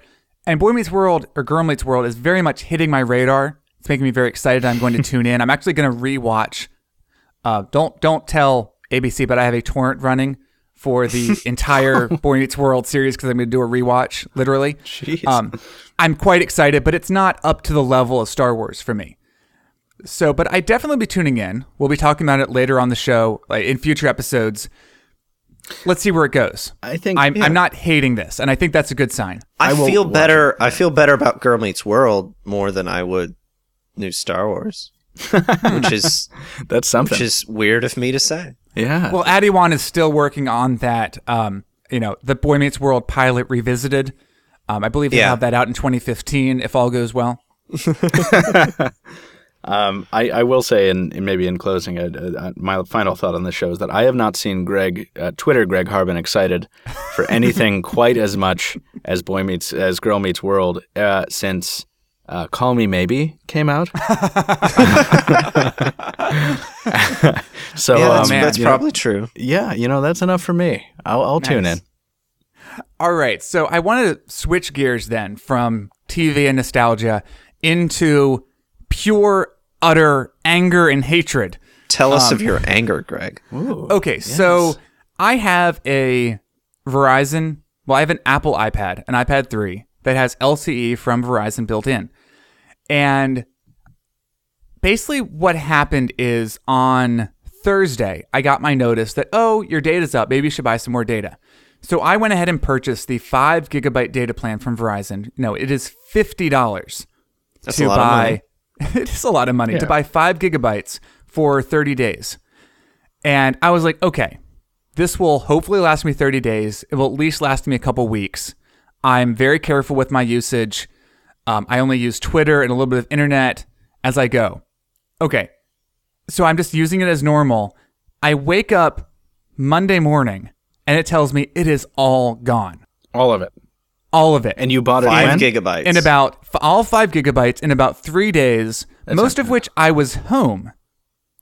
and Boy Meets World or Girl Meets World is very much hitting my radar. It's making me very excited. I'm going to tune in. <laughs> I'm actually going to rewatch. Uh, don't don't tell ABC, but I have a torrent running for the <laughs> entire Boy Meets World series because I'm going to do a rewatch, literally. Jeez. Um, I'm quite excited, but it's not up to the level of Star Wars for me. So, but I definitely be tuning in. We'll be talking about it later on the show, like in future episodes. Let's see where it goes. I think I'm, I'm not hating this, and I think that's a good sign. I, I feel watch better. I feel better about Girl Meets World more than I would new Star Wars, <laughs> which is that's something. which is weird of me to say. yeah. Well, Addy Wan is still working on that. Um, you know, the Boy Meets World pilot revisited. Um, I believe they Yeah. have that out in 2015 if all goes well. <laughs> Um, I, I will say, and maybe in closing, uh, uh, my final thought on this show is that I have not seen Greg uh, Twitter Greg Harbin excited for <laughs> anything quite as much as Boy Meets as Girl Meets World uh, since uh, Call Me Maybe came out. <laughs> <laughs> so yeah, um, that's, man, that's you know- probably true. yeah, you know that's enough for me. I'll, I'll tune in. All right. So I want to switch gears then from TV and nostalgia into pure, utter anger and hatred. Tell us Um, of your anger, Greg. Okay. So I have a Verizon, well, I have an Apple iPad, an iPad 3 that has LTE from Verizon built in. And basically what happened is on Thursday, I got my notice that, oh, your data's up. Maybe you should buy some more data. So I went ahead and purchased the five gigabyte data plan from Verizon. No, it is $50 That's to a lot of buy. <laughs> it is a lot of money to buy five gigabytes for 30 days. And I was like, okay, this will hopefully last me 30 days. It will at least last me a couple weeks. I'm very careful with my usage. Um, I only use Twitter and a little bit of internet as I go. Okay. So I'm just using it as normal. I wake up Monday morning and it tells me it is all gone. All of it. All of it. And you bought it Five when? gigabytes. in about f- all five gigabytes in about three days, most of which I was home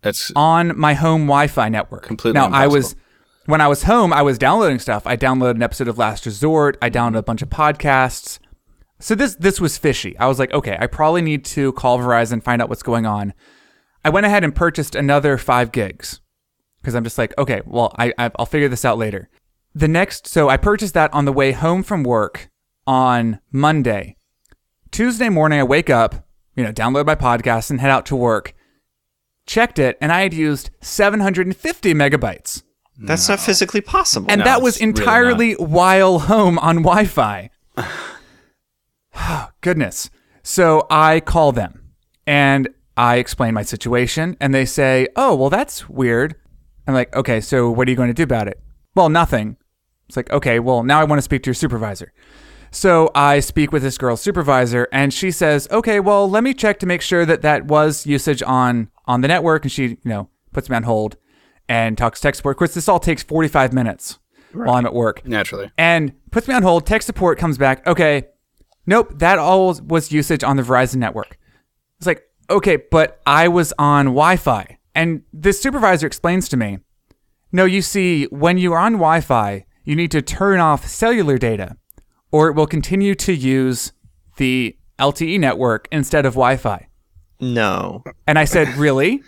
That's on my home Wi-Fi network. Completely Now I was when I was home, I was downloading stuff. I downloaded an episode of Last Resort. I downloaded a bunch of podcasts. So this this was fishy. I was like, okay, I probably need to call Verizon, find out what's going on. I went ahead and purchased another five gigs because I'm just like, okay, well, I, I I'll figure this out later. The next, so I purchased that on the way home from work on Monday. Tuesday morning, I wake up, you know, download my podcast and head out to work. Checked it, and I had used 750 megabytes. That's not physically possible. And No, that was it's really entirely while home on Wi Fi. <sighs> Goodness. So I call them and I explain my situation, and they say, Oh, well, that's weird. I'm like, Okay, so what are you going to do about it? Well, nothing. It's like, Okay, well, now I want to speak to your supervisor. So I speak with this girl's supervisor, and she says, "Okay, well, let me check to make sure that that was usage on on the network." And she, you know, puts me on hold and talks tech support. Of course, this all takes 45 minutes while I'm at work, naturally. and puts me on hold. Tech support comes back. Okay, nope, that all was usage on the Verizon network. It's like, okay, but I was on Wi-Fi, and this supervisor explains to me, no, you see, when you are on Wi-Fi, you need to turn off cellular data, or it will continue to use the LTE network instead of Wi-Fi. no. And I said, really?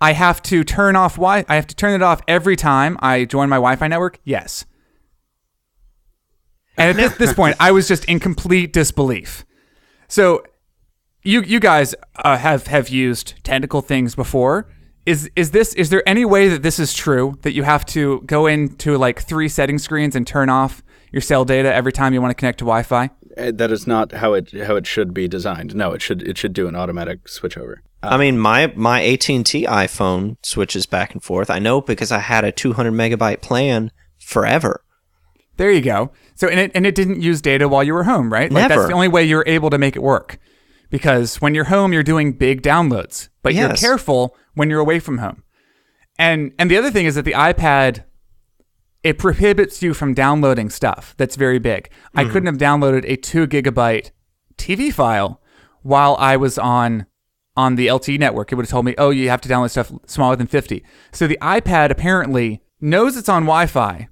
I have to turn off Wi. I have to turn it off every time I join my Wi-Fi network. Yes. And at this, point, I was just in complete disbelief. So, you you guys uh, have have used technical things before. Is is this is there any way that this is true that you have to go into like three setting screens and turn off your cell data every time you want to connect to Wi-Fi? Uh, That is not how it how it should be designed. No, it should it should do an automatic switchover. I mean, my my AT and T iPhone switches back and forth. I know because I had a 200 megabyte plan forever. There you go. So and it and it didn't use data while you were home, right? Like that's the only way you're able to make it work. Because when you're home, you're doing big downloads, but you're careful when you're away from home. And and the other thing is that the iPad it prohibits you from downloading stuff that's very big. I hmm. couldn't have downloaded a two gigabyte TV file while I was on on the LTE network. It would have told me, oh, you have to download stuff smaller than 50. So the iPad apparently knows it's on Wi-Fi,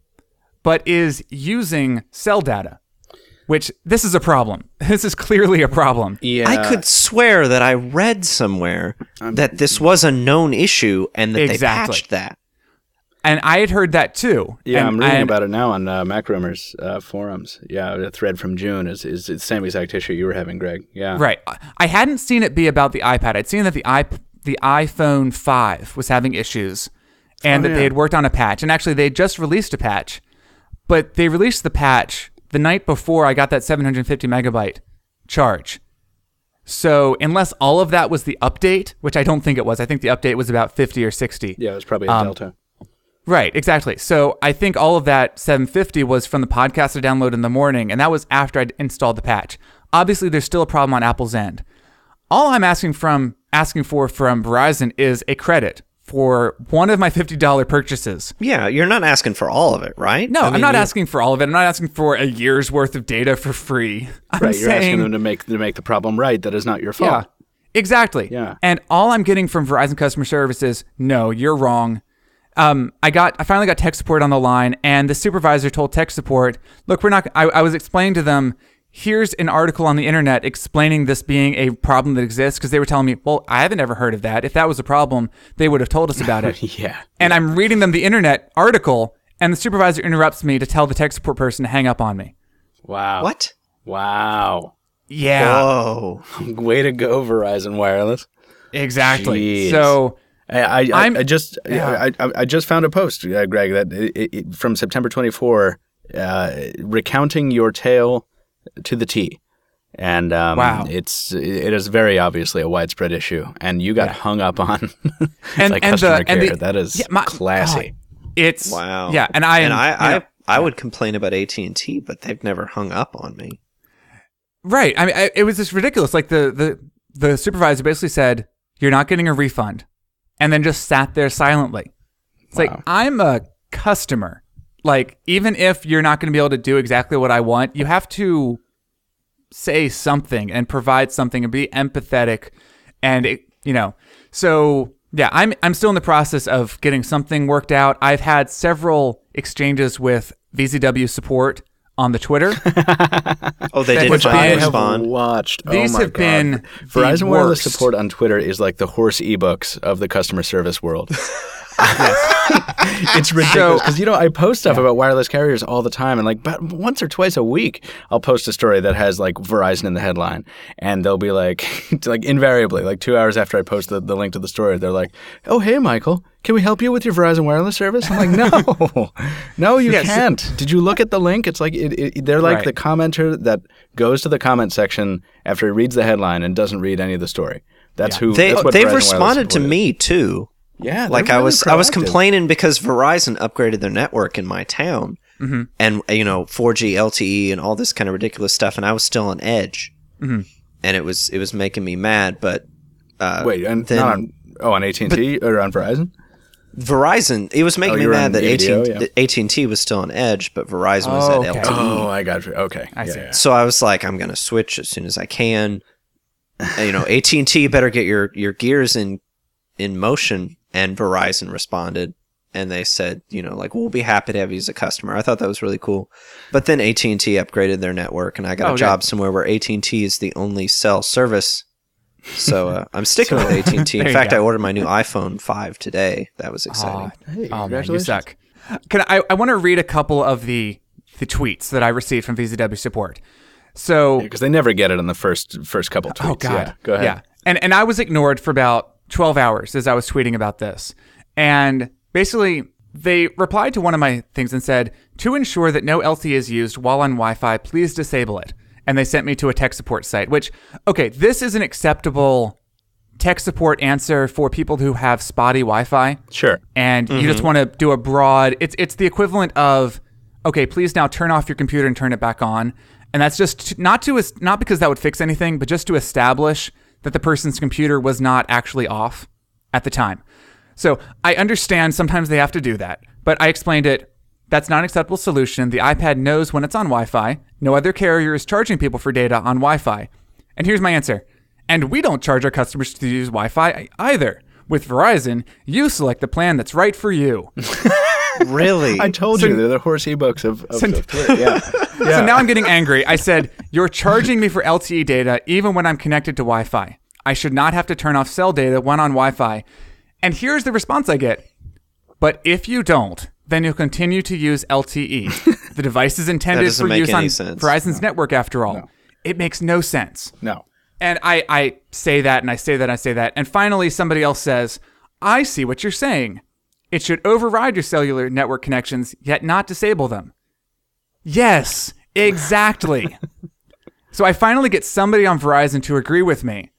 but is using cell data. Which this is a problem. <laughs> This is clearly a problem. Yeah, I could swear that I read somewhere that this was a known issue and that Exactly. they patched that. And I had heard that too. Yeah, and, I'm reading and- about it now on uh, Mac Rumors uh, forums. Yeah, a thread from June is, is the same exact issue you were having, Greg. Yeah, Right. I hadn't seen it be about the iPad. I'd seen that the iP- the iPhone 5 was having issues and Oh, that yeah. they had worked on a patch. And actually, they just released a patch, but they released the patch the night before I got that 750 megabyte charge. So, unless all of that was the update, which I don't think it was, I think the update was about 50 or 60. Yeah, it was probably a Um, Delta. Right, exactly. So I think all of that 750 was from the podcast I downloaded in the morning, and that was after I'd installed the patch. Obviously, there's still a problem on Apple's end. All I'm asking from asking for from Verizon is a credit for one of my $50 purchases. Yeah, you're not asking for all of it, right? No, I I'm mean, not you- asking for all of it. I'm not asking for a year's worth of data for free. <laughs> I'm Right, you're asking them to make to make the problem right. That is not your fault. yeah, exactly. Yeah. And all I'm getting from Verizon customer service is, no, you're wrong. Um, I got, I finally got tech support on the line, and the supervisor told tech support, look, we're not. I, I was explaining to them, here's an article on the internet explaining this being a problem that exists, because they were telling me, well, I haven't ever heard of that. If that was a problem, they would have told us about it. <laughs> Yeah. And I'm reading them the internet article, and the supervisor interrupts me to tell the tech support person to hang up on me. Wow. What? Wow. Yeah. Whoa. <laughs> Way to go, Verizon Wireless. Exactly. Jeez. So I, I, I, I'm- I just yeah. I, I, I just found a post, uh, Greg, that it, it, from September 24, uh, recounting your tale to the T. And um, Wow. it's it is very obviously a widespread issue, and you got hung up on <laughs> And- like and the- customer and care. the- that is yeah, my- classy. it's Wow. Yeah, and I and I, you I, know, I would complain about AT and T, but they've never hung up on me. Right. I mean, I, it was just ridiculous. Like the the the supervisor basically said, "You're not getting a refund," and then just sat there silently. It's like I'm a customer. Like even if you're not going to be able to do exactly what I want, you have to say something and provide something and be empathetic, and it, you know. So yeah, I'm I'm still in the process of getting something worked out. I've had several exchanges with VZW support on the Twitter. <laughs> Oh, they did would finally be- I respond. watched. These oh my have God. been the Verizon Wireless worst. support on Twitter is like the horse ebooks of the customer service world. <laughs> it's ridiculous because you know I post stuff about wireless carriers all the time, and like, but once or twice a week, I'll post a story that has like Verizon in the headline, and they'll be like, <laughs> like invariably, like two hours after I post the, the link to the story, they're like, "Oh, hey, Michael, can we help you with your Verizon wireless service?" I'm like, "No, <laughs> no, you Yeah, so- can't." Did you look at the link? It's like it, it, they're like Right. the commenter that goes to the comment section after he reads the headline and doesn't read any of the story. That's who. They that's what they've Verizon responded to me too. Yeah, they're like I really was I was complaining because Verizon upgraded their network in my town, Mm-hmm. and you know 4G LTE and all this kind of ridiculous stuff, and I was still on edge, Mm-hmm. and it was it was making me mad. But uh, Wait, and then not on oh on AT and T or on Verizon? Verizon, it was making Oh, me mad that AT yeah. that AT and T was still on edge, but Verizon was Oh, at okay. LTE. Oh, I got you. Okay, I Yeah, see. yeah. So I was like, I'm gonna switch as soon as I can. You know, AT and T better get your your gears in in motion. And Verizon responded, and they said, you know, like we'll be happy to have you as a customer. I thought that was really cool. But then AT and T upgraded their network, and I got Oh, a good. job somewhere where AT and T is the only cell service. So uh, <laughs> I'm sticking with AT and T. <laughs> In fact, go. I ordered my new iPhone five today. That was exciting. Oh, Hey, oh man, you suck. Can I? I want to read a couple of the the tweets that I received from VZW support. So, because they never get it on the first first couple tweets. oh god, yeah, go ahead. Yeah, and and I was ignored for about twelve hours as I was tweeting about this, and basically they replied to one of my things and said, "To ensure that no LTE is used while on Wi-Fi, please disable it." And they sent me to a tech support site. Which, okay, this is an acceptable tech support answer for people who have spotty Wi-Fi Sure. and you just mm-hmm. want to do a broad it's it's the equivalent of okay please now turn off your computer and turn it back on and that's just not to not because that would fix anything but just to establish that the person's computer was not actually off at the time. So i understand sometimes they have to do that but i explained it that's not an acceptable solution. The ipad knows when it's on wi-fi. No other carrier is charging people for data on wi-fi. And here's my answer. And we don't charge our customers to use Wi Fi either. With Verizon, you select the plan that's right for you. <laughs> Really? I told you they're the horse ebooks of, of, of Twitter. Yeah. <laughs> So now I'm getting angry. I said, You're charging me for LTE data even when I'm connected to Wi Fi. I should not have to turn off cell data when on Wi Fi. And here's the response I get. But if you don't, then you'll continue to use LTE. <laughs> the device is intended for use on sense. Verizon's network after all. It makes no sense. No. And I, I say that and I say that and I say that. And finally, somebody else says, I see what you're saying. It should override your cellular network connections, yet not disable them. Yes, exactly. <laughs> so I finally get somebody on Verizon to agree with me.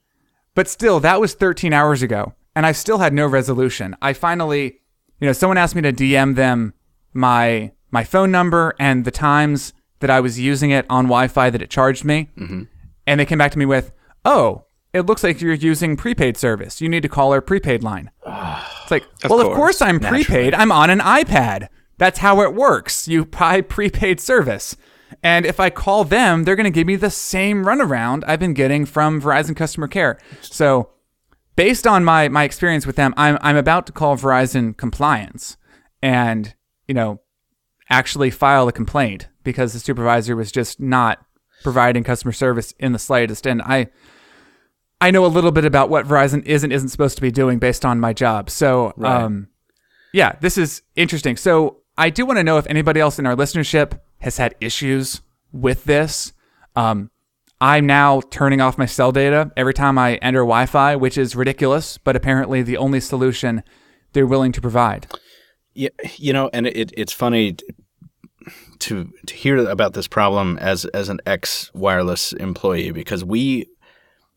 But still, that was 13 hours ago, and I still had no resolution. I finally, you know, someone asked me to DM them my my phone number and the times that I was using it on Wi-Fi that it charged me, mm-hmm. and they came back to me with, "Oh, it looks like you're using prepaid service. You need to call our prepaid line." It's like, well, of course. course I'm prepaid. I'm on an iPad. That's how it works. You buy prepaid service. And if I call them, they're going to give me the same runaround I've been getting from Verizon customer care. So, based on my my experience with them, I'm I'm about to call Verizon compliance and, you know, actually file a complaint because the supervisor was just not providing customer service in the slightest and I I know a little bit about what Verizon is and isn't supposed to be doing based on my job. So, um yeah, this is interesting. So, I do want to know if anybody else in our listenership has had issues with this. Um, I'm now turning off my cell data every time I enter Wi Fi, which is ridiculous, but apparently the only solution they're willing to provide. Yeah, you know, and it, it's funny to to hear about this problem as as an ex wireless employee because we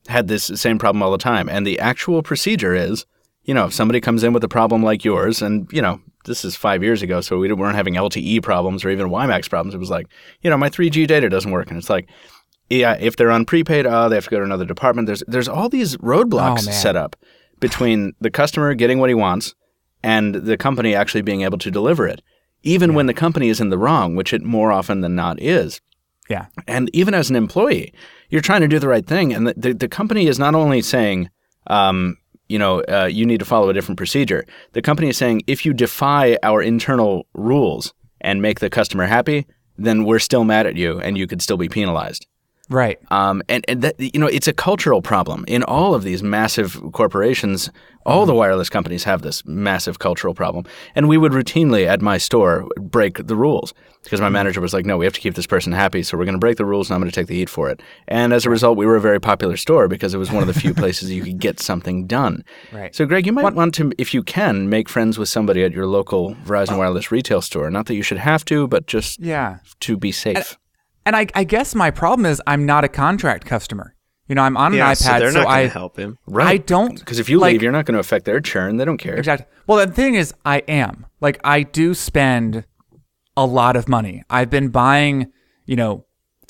had this same problem all the time, and the actual procedure is, you know, if somebody comes in with a problem like yours, and you know, this is five years ago, so we weren't having LTE problems or even WiMAX problems. It was like, you know, my 3G data doesn't work, and it's like, yeah, if they're on prepaid, oh, they have to go to another department. There's there's all these roadblocks Oh, set up between the customer getting what he wants and the company actually being able to deliver it, even when the company is in the wrong, which it more often than not is. Yeah. And even as an employee, you're trying to do the right thing, and the the, the company is not only saying, um, you know, uh, you need to follow a different procedure. The company is saying if you defy our internal rules and make the customer happy, then we're still mad at you, and you could still be penalized. Right. Um, and and that, you know, it's a cultural problem in all of these massive corporations. All the wireless companies have this massive cultural problem, and we would routinely at my store break the rules because my manager was like, "No, we have to keep this person happy, so we're going to break the rules, and I'm going to take the heat for it." And as a result, we were a very popular store because it was one of the few <laughs> places you could get something done. Right. So, Greg, you might want to, if you can, make friends with somebody at your local Verizon Wireless retail store. Not that you should have to, but just Yeah. to be safe. And I, I guess my problem is I'm not a contract customer. You know, I'm on Yeah, an so iPad, they're so, not going I to help him. Right? I don't Because if you like, leave, you're not going to affect their churn. They don't care. exactly. Well, the thing is, I am like I do spend a lot of money. I've been buying, you know,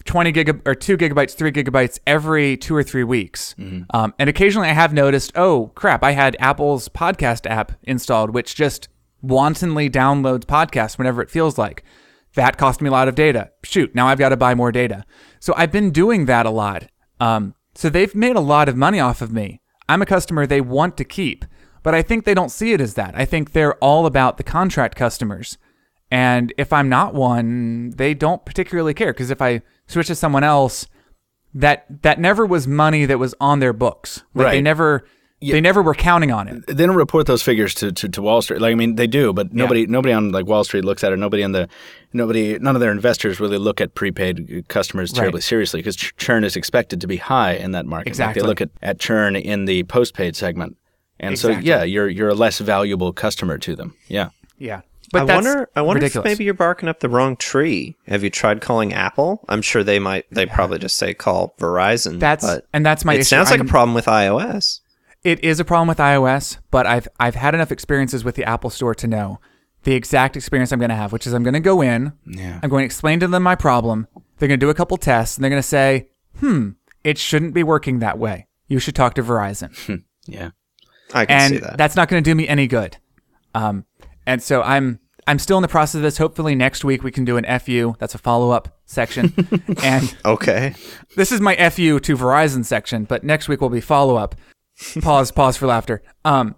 twenty gig or two gigabytes, three gigabytes every two or three weeks. Um, and occasionally, I have noticed, oh crap, I had Apple's podcast app installed, which just wantonly downloads podcasts whenever it feels like. That cost me a lot of data. Shoot, now I've got to buy more data. So I've been doing that a lot. Um, so they've made a lot of money off of me. I'm a customer they want to keep, but I think they don't see it as that. I think they're all about the contract customers. And if I'm not one, they don't particularly care because if I switch to someone else, that that never was money that was on their books. Like they Right. Never they never were counting on it. They don't report those figures to, to, to Wall Street. Like I mean, they do, but nobody nobody on like Wall Street looks at it. Nobody in the nobody none of their investors really look at prepaid customers terribly Right. seriously because churn is expected to be high in that market. Like, Exactly. they look at, at churn in the postpaid segment, and so yeah, you're you're a less valuable customer to them. Yeah. Yeah. But I that's wonder. I wonder ridiculous. if maybe you're barking up the wrong tree. Have you tried calling Apple? I'm sure they might. They probably just say call Verizon. That's- but and that's my It issue. sounds like I'm- a problem with iOS. It is a problem with iOS, but I've I've had enough experiences with the Apple Store to know the exact experience I'm going to have, which is I'm going to go in, Yeah. I'm going to explain to them my problem. They're going to do a couple tests, and they're going to say, "Hmm, it shouldn't be working that way. You should talk to Verizon." <laughs> Yeah. I can see and that. that's not going to do me any good. Um, and so I'm I'm still in the process of this. Hopefully next week we can do an FU. That's a follow up section, <laughs> and okay. this is my FU to Verizon section, but next week will be follow up. Pause, pause for laughter. Um,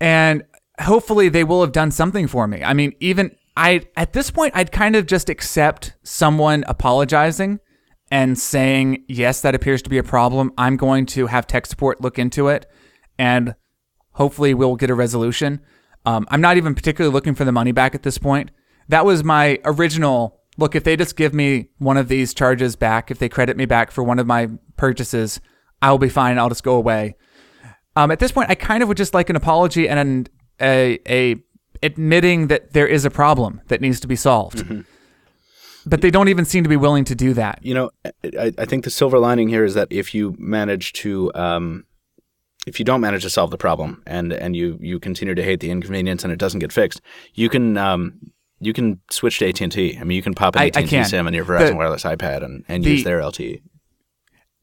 and hopefully they will have done something for me. I mean, even I at this point I'd kind of just accept someone apologizing and saying, "Yes, that appears to be a problem. I'm going to have tech support look into it and hopefully we'll get a resolution." Um, I'm not even particularly looking for the money back at this point. That was my original look. If they just give me one of these charges back, if they credit me back for one of my purchases, I'll be fine. I'll just go away. Um, at this point, I kind of would just like an apology and an, a a admitting that there is a problem that needs to be solved. But they don't even seem to be willing to do that. You know, I, I think the silver lining here is that if you manage to, um, if you don't manage to solve the problem and and you you continue to hate the inconvenience and it doesn't get fixed, you can um, you can switch to AT and T. I mean, you can pop an AT and T. SIM on your Verizon The- wireless iPad and, and the- use their. LTE.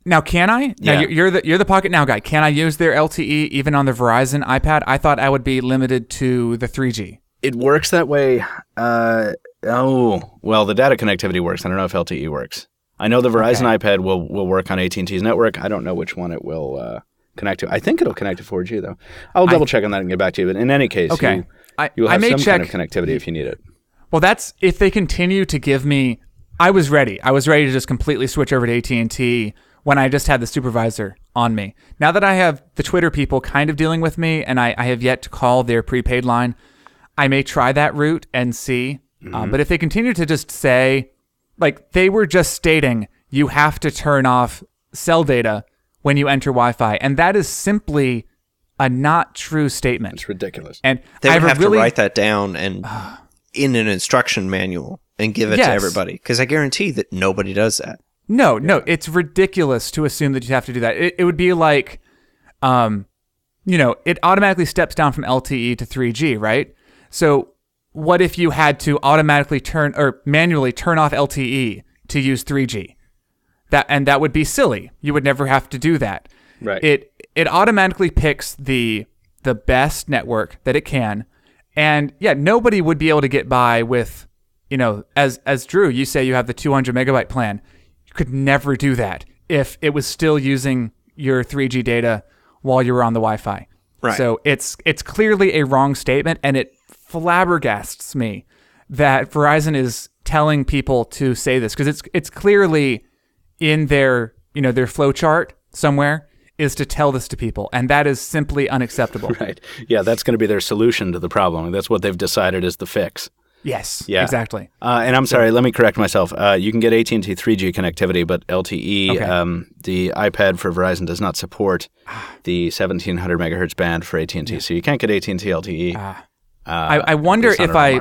Now, can I? Now Yeah. you're, you're the you're the Pocket Now guy. Can I use their LTE even on the Verizon iPad? I thought I would be limited to the 3G. It works that way. Uh, oh, well, the data connectivity works. I don't know if LTE works. I know the Verizon iPad will will work on AT and T's network. I don't know which one it will uh, connect to. I think it'll connect to 4G though. I'll double check on that and get back to you. But in any case, Okay. you, I- you'll I have may some kind of connectivity if you need it. Well, that's if they continue to give me. I was ready. I was ready to just completely switch over to AT and T when I just had the supervisor on me. Now that I have the Twitter people kind of dealing with me, and I, I have yet to call their prepaid line, I may try that route and see. Uh, but if they continue to just say, like they were just stating, you have to turn off cell data when you enter Wi-Fi, and that is simply a not true statement. It's ridiculous. And They would have, have really to write that down and <sighs> in an instruction manual and give it to everybody. Because I guarantee that nobody does that. No, no, it's ridiculous to assume that you have to do that. It, it would be like, um, you know, it automatically steps down from LTE to 3G, right? So, what if you had to automatically turn or manually turn off LTE to use 3G? That and that would be silly. You would never have to do that. Right. It it automatically picks the the best network that it can, and yeah, nobody would be able to get by with, you know, as as Drew, you say you have the 200 megabyte plan. You could never do that if it was still using your 3G data while you were on the Wi-Fi. Right. So it's it's clearly a wrong statement, and it flabbergasts me that Verizon is telling people to say this because it's it's clearly in their you know their flow chart somewhere is to tell this to people, and that is simply unacceptable. <laughs> Right. Yeah, that's going to be their solution to the problem. That's what they've decided is the fix. Yes. Yeah. Exactly. Uh, and I'm sorry, let me correct myself. Uh, you can get AT&T 3G connectivity, but LTE, Okay. um, the iPad for Verizon does not support <sighs> the 1700 megahertz band for AT&T, so you can't get AT&T LTE. I, I wonder if I.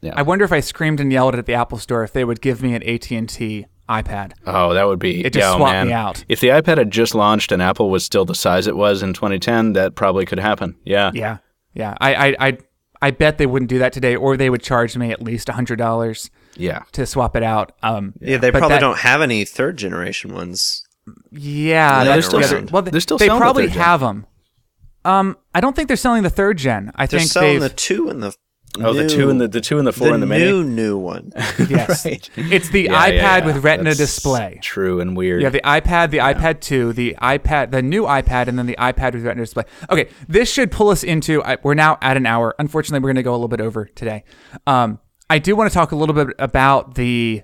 Yeah. I wonder if I screamed and yelled at the Apple Store if they would give me an AT and T iPad. Oh, that would be It just yeah, oh, swapped man. me out. If the iPad had just launched and Apple was still the size it was in 2010, that probably could happen. Yeah. Yeah. Yeah. I I I, I bet they wouldn't do that today, or they would charge me at least hundred dollars Yeah. to swap it out. Um, Yeah, they probably that- don't have any third generation ones. Yeah, They're still the well, they're still they selling the probably have them. Um, I don't think they're selling the third gen. I They're think selling they've the two and the Oh, the two and the, the two and the four the and the mini. new new one. <laughs> <laughs> yes, Right. it's the Yeah, iPad yeah, yeah. with Retina That's display. True and weird. You have the iPad, the iPad 2, the iPad, the new iPad, and then the iPad with Retina display. Okay, this should pull us into. I, we're now at an hour. Unfortunately, we're going to go a little bit over today. Um, I do want to talk a little bit about the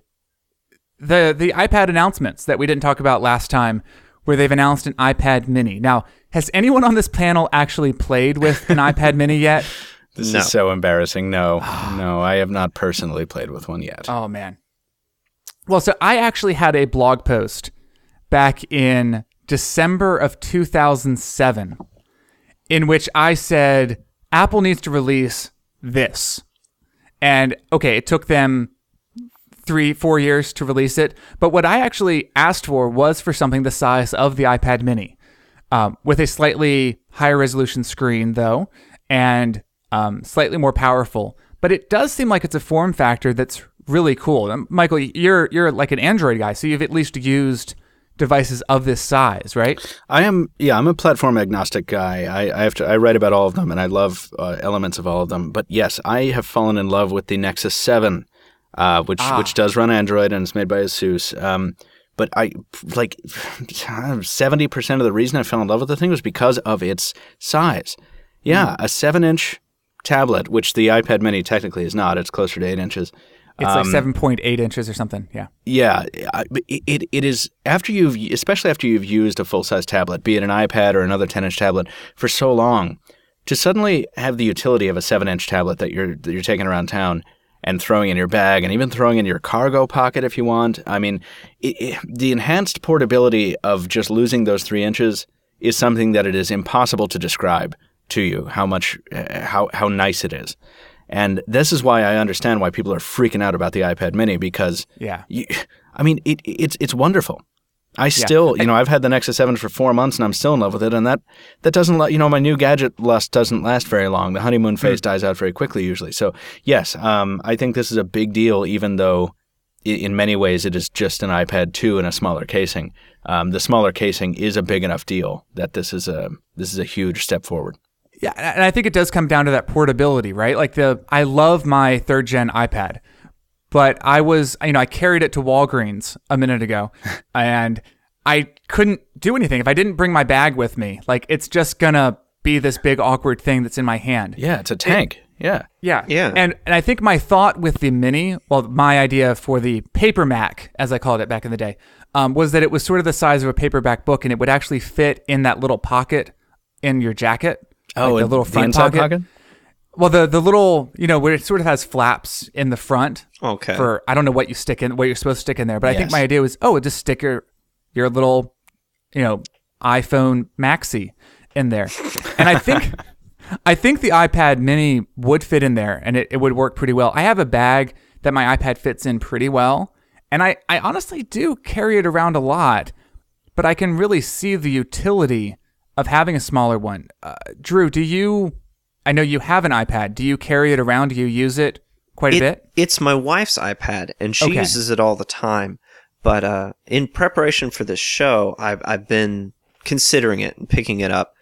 the the iPad announcements that we didn't talk about last time, where they've announced an iPad Mini. Now, has anyone on this panel actually played with an <laughs> iPad Mini yet? This No. is so embarrassing. No, <sighs> no, I have not personally played with one yet. Oh man. Well, so I actually had a blog post back in December of 2007 in which I said Apple needs to release this. And okay, it took them three, four years to release it. But what I actually asked for was for something the size of the iPad mini um, with a slightly higher resolution screen, though, and um, slightly more powerful. But it does seem like it's a form factor that's really cool. Um, Michael, you're you're like an Android guy, so you've at least used devices of this size, right? I am, yeah, I'm a platform agnostic guy. I, I have to, I write about all of them, and I love uh, elements of all of them. But yes, I have fallen in love with the Nexus Seven, uh, which which does run Android and is made by ASUS. Um, but I like seventy percent of the reason I fell in love with the thing was because of its size. Yeah, a seven-inch tablet, which the iPad Mini technically is not. It's closer to eight inches. It's like um, 7.8 inches or something. Yeah. Yeah, it, it it is after you've especially after you've used a full size tablet, be it an iPad or another 10 inch tablet, for so long, to suddenly have the utility of a seven inch tablet that you're that you're taking around town and throwing in your bag and even throwing in your cargo pocket if you want. I mean, it, it, the enhanced portability of just losing those three inches is something that it is impossible to describe to you how much uh, how how nice it is. And this is why I understand why people are freaking out about the iPad Mini because Yeah. you, I mean, it, it's it's wonderful. I still, you know, I've had the Nexus Seven for four months and I'm still in love with it. And that that doesn't, let you know, my new gadget lust doesn't last very long. The honeymoon phase dies out very quickly usually. So yes, um, I think this is a big deal, even though in many ways it is just an iPad 2 in a smaller casing. Um, the smaller casing is a big enough deal that this is a this is a huge step forward. Yeah, and I think it does come down to that portability, right? Like the I love my third gen iPad, but I was you know I carried it to Walgreens a minute ago, <laughs> and I couldn't do anything if I didn't bring my bag with me. Like it's just gonna be this big awkward thing that's in my hand. Yeah, it's a tank. yeah. Yeah. Yeah. And and I think my thought with the mini, well, my idea for the paper Mac, as I called it back in the day, um, was that it was sort of the size of a paperback book and it would actually fit in that little pocket in your jacket. Oh, like the little front inside pocket. Well, the the little, you know, where it sort of has flaps in the front. Okay. For I don't know what you stick in, what you're supposed to stick in there, but I think my idea was, oh, just stick your your little you know, iPhone Maxi in there. And I think <laughs> I think the iPad mini would fit in there and it, it would work pretty well. I have a bag that my iPad fits in pretty well. And I, I honestly do carry it around a lot, but I can really see the utility of having a smaller one. Uh, Drew, do you? I know you have an iPad. Do you carry it around? Do you use it quite a bit? It's my wife's iPad, and she Okay. uses it all the time. But uh, in preparation for this show, I've I've been considering it and picking it up,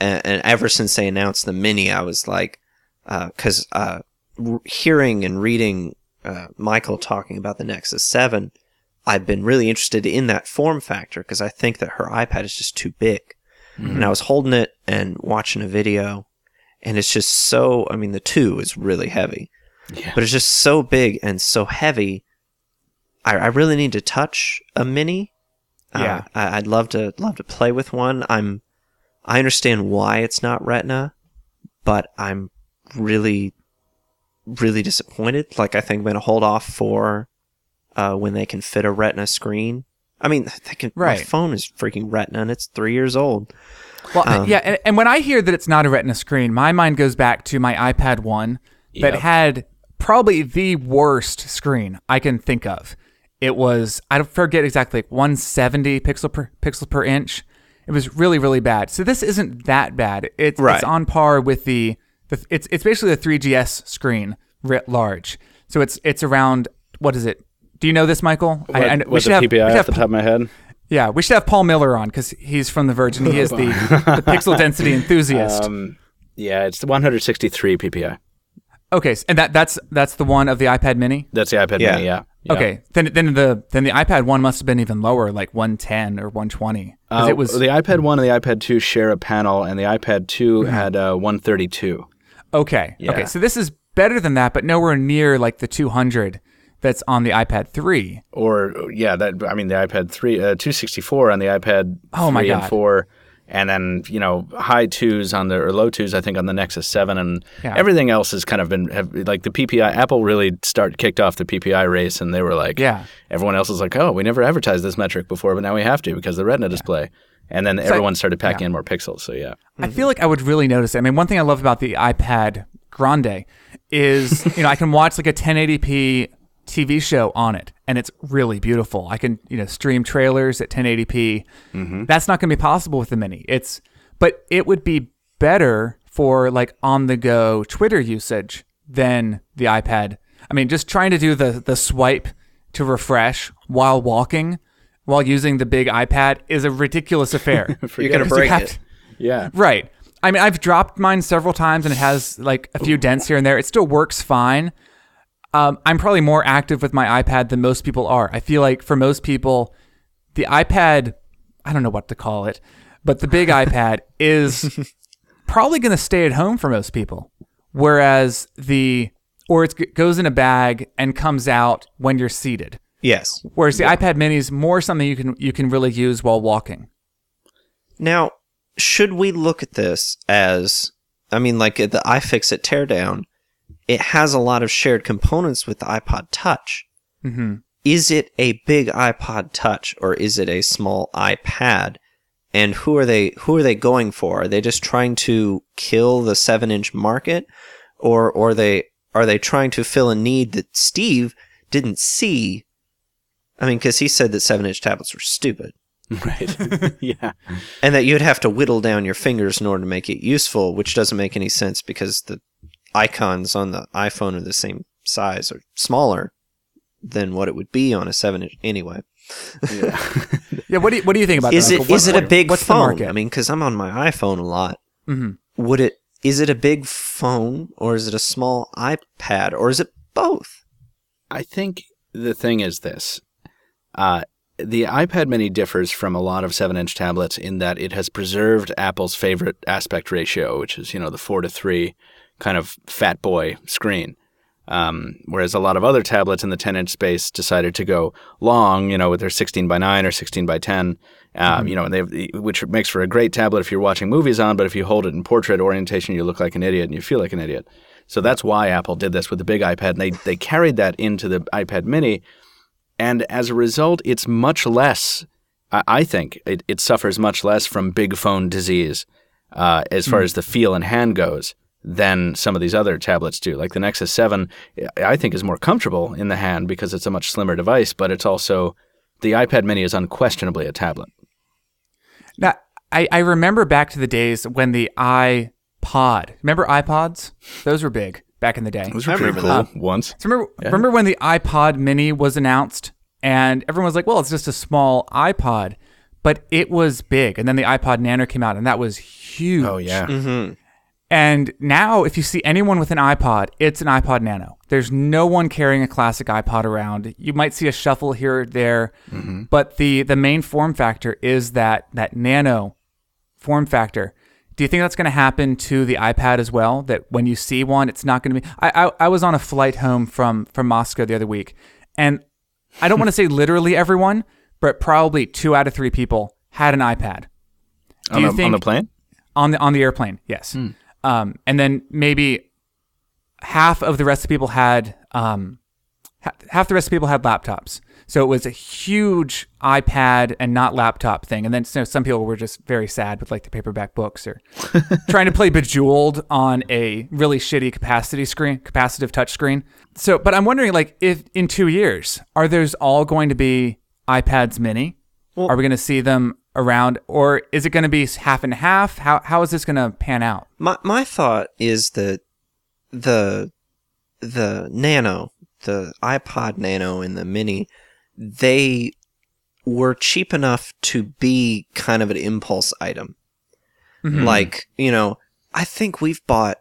and, and ever since they announced the mini, I was like, because uh, r- hearing and reading uh, Michael talking about the Nexus Seven, I've been really interested in that form factor because I think that her iPad is just too big. And I was holding it and watching a video, and it's just so. I mean, the two is really heavy Yeah. but it's just so big and so heavy. I, I really need to touch a mini. Yeah. uh, I, I'd love to love to play with one. I'm, I understand why it's not Retina, but I'm really, really disappointed. Like I think I'm gonna hold off for uh, when they can fit a Retina screen. I mean, they can. My phone is freaking Retina, and it's three years old. Well, Um, yeah, and, and when I hear that it's not a Retina screen, my mind goes back to my iPad One that Yep. had probably the worst screen I can think of. It was I don't forget exactly like 170 pixel per pixel per inch. It was really really bad. So this isn't that bad. It's, Right. it's on par with the, the it's it's basically the 3GS screen writ large. So it's it's around what is it? Do you know this, Michael? What, what's the have- PPI we should off have the top of my head? yeah, we should have Paul Miller on because he's from The Verge and he is the, <laughs> the pixel density enthusiast. Um, yeah, it's the 163 PPI. okay, and that that's that's the one of the iPad Mini. That's the iPad Yeah. Mini. Yeah. Yeah. Okay, then then the then the iPad one must have been even lower, like 110 or 120. Uh, it was the iPad 1 and the iPad 2 share a panel, and the iPad 2 had uh, 132. okay. yeah. Okay, so this is better than that, but nowhere near like the 200 that's on the iPad 3. Or, yeah, that I mean, the iPad 3, uh, 264 on the iPad 3 Oh, my and 4. And then, you know, high twos on the, or low twos, I think, on the Nexus 7. And Yeah. everything else has kind of been, have, like the PPI, Apple really start kicked off the PPI race, and they were like, Yeah. everyone else is like, oh, we never advertised this metric before, but now we have to because the Retina display. And then everyone started packing in more pixels. So, yeah. I feel like I would really notice it. I mean, one thing I love about the iPad Grande is, <laughs> you know, I can watch like a 1080p TV show on it and it's really beautiful. I can, you know, stream trailers at 1080p. Mm-hmm. That's not going to be possible with the mini. It's but it would be better for like on the go Twitter usage than the iPad. I mean, just trying to do the the swipe to refresh while walking while using the big iPad is a ridiculous affair. <laughs> You're gonna 'Cause you break have it. to- Yeah. Right. I mean, I've dropped mine several times and it has like a few dents here and there. It still works fine. Um, I'm probably more active with my iPad than most people are. I feel like for most people, the iPad, I don't know what to call it, but the big <laughs> iPad is probably going to stay at home for most people. Whereas the, or it goes in a bag and comes out when you're seated. Yes. Whereas the iPad mini is more something you can, you can really use while walking. Now, should we look at this as, I mean, like the iFixit teardown, it has a lot of shared components with the iPod Touch. hmm Is it a big iPod Touch or is it a small iPad? And who are they? Who are they going for? Are they just trying to kill the seven-inch market, or or they are they trying to fill a need that Steve didn't see? I mean, because he said that seven-inch tablets were stupid. <laughs> Right. <laughs> yeah. and that you'd have to whittle down your fingers in order to make it useful, which doesn't make any sense because the icons on the iPhone are the same size or smaller than what it would be on a seven inch anyway. Yeah. <laughs> What do you, what do you think about Is that? it Uncle? is What- it a big what's phone? market? I mean, because I'm on my iPhone a lot. Mhm. Would it is it a big phone or is it a small iPad or is it both? I think the thing is this. Uh, the iPad mini differs from a lot of 7 inch tablets in that it has preserved Apple's favorite aspect ratio, which is, you know, the 4 to 3 kind of fat boy screen. Um, whereas a lot of other tablets in the 10 inch space decided to go long, you know, with their 16 by 9 or 16 by 10, um, you know, and they have, which makes for a great tablet if you're watching movies on, but if you hold it in portrait orientation, you look like an idiot and you feel like an idiot. So that's why Apple did this with the big iPad, and they, they carried that into the iPad mini. And as a result, it's much less I, I think it, it suffers much less from big phone disease uh, as far as the feel and hand goes than some of these other tablets do. Like the Nexus 7, I think is more comfortable in the hand because it's a much slimmer device, but it's also the iPad mini is unquestionably a tablet. Now, I, I remember back to the days when the iPod, remember iPods? Those were big back in the day. Those were pretty cool remember once. So remember, remember when the iPod mini was announced and everyone was like, well, it's just a small iPod, but it was big. And then the iPod Nano came out and that was huge. Oh yeah. Mm-hmm. And now, if you see anyone with an iPod, it's an iPod Nano. There's no one carrying a classic iPod around. You might see a shuffle here or there, mm-hmm. but the the main form factor is that that Nano form factor. Do you think that's going to happen to the iPad as well? That when you see one, it's not going to be. I, I I was on a flight home from from Moscow the other week, and I don't want to say literally everyone, but probably two out of three people had an iPad. Do On you the, think on the plane? on the on the airplane yes hmm. Um, and then maybe half of the rest of people had um, ha- half the rest of people had laptops. So it was a huge ipad and not laptop thing. And then so some people were just very sad with like the paperback books or <laughs> trying to play bejeweled on a really shitty capacity screen capacitive touch screen. So but i'm wondering like if in two years are those all going to be ipads mini? Are we going to see them around, or is it going to be half and half? How how is this going to pan out? My my thought is that the the Nano, the iPod Nano and the Mini, they were cheap enough to be kind of an impulse item. Mm-hmm. Like, you know, I think we've bought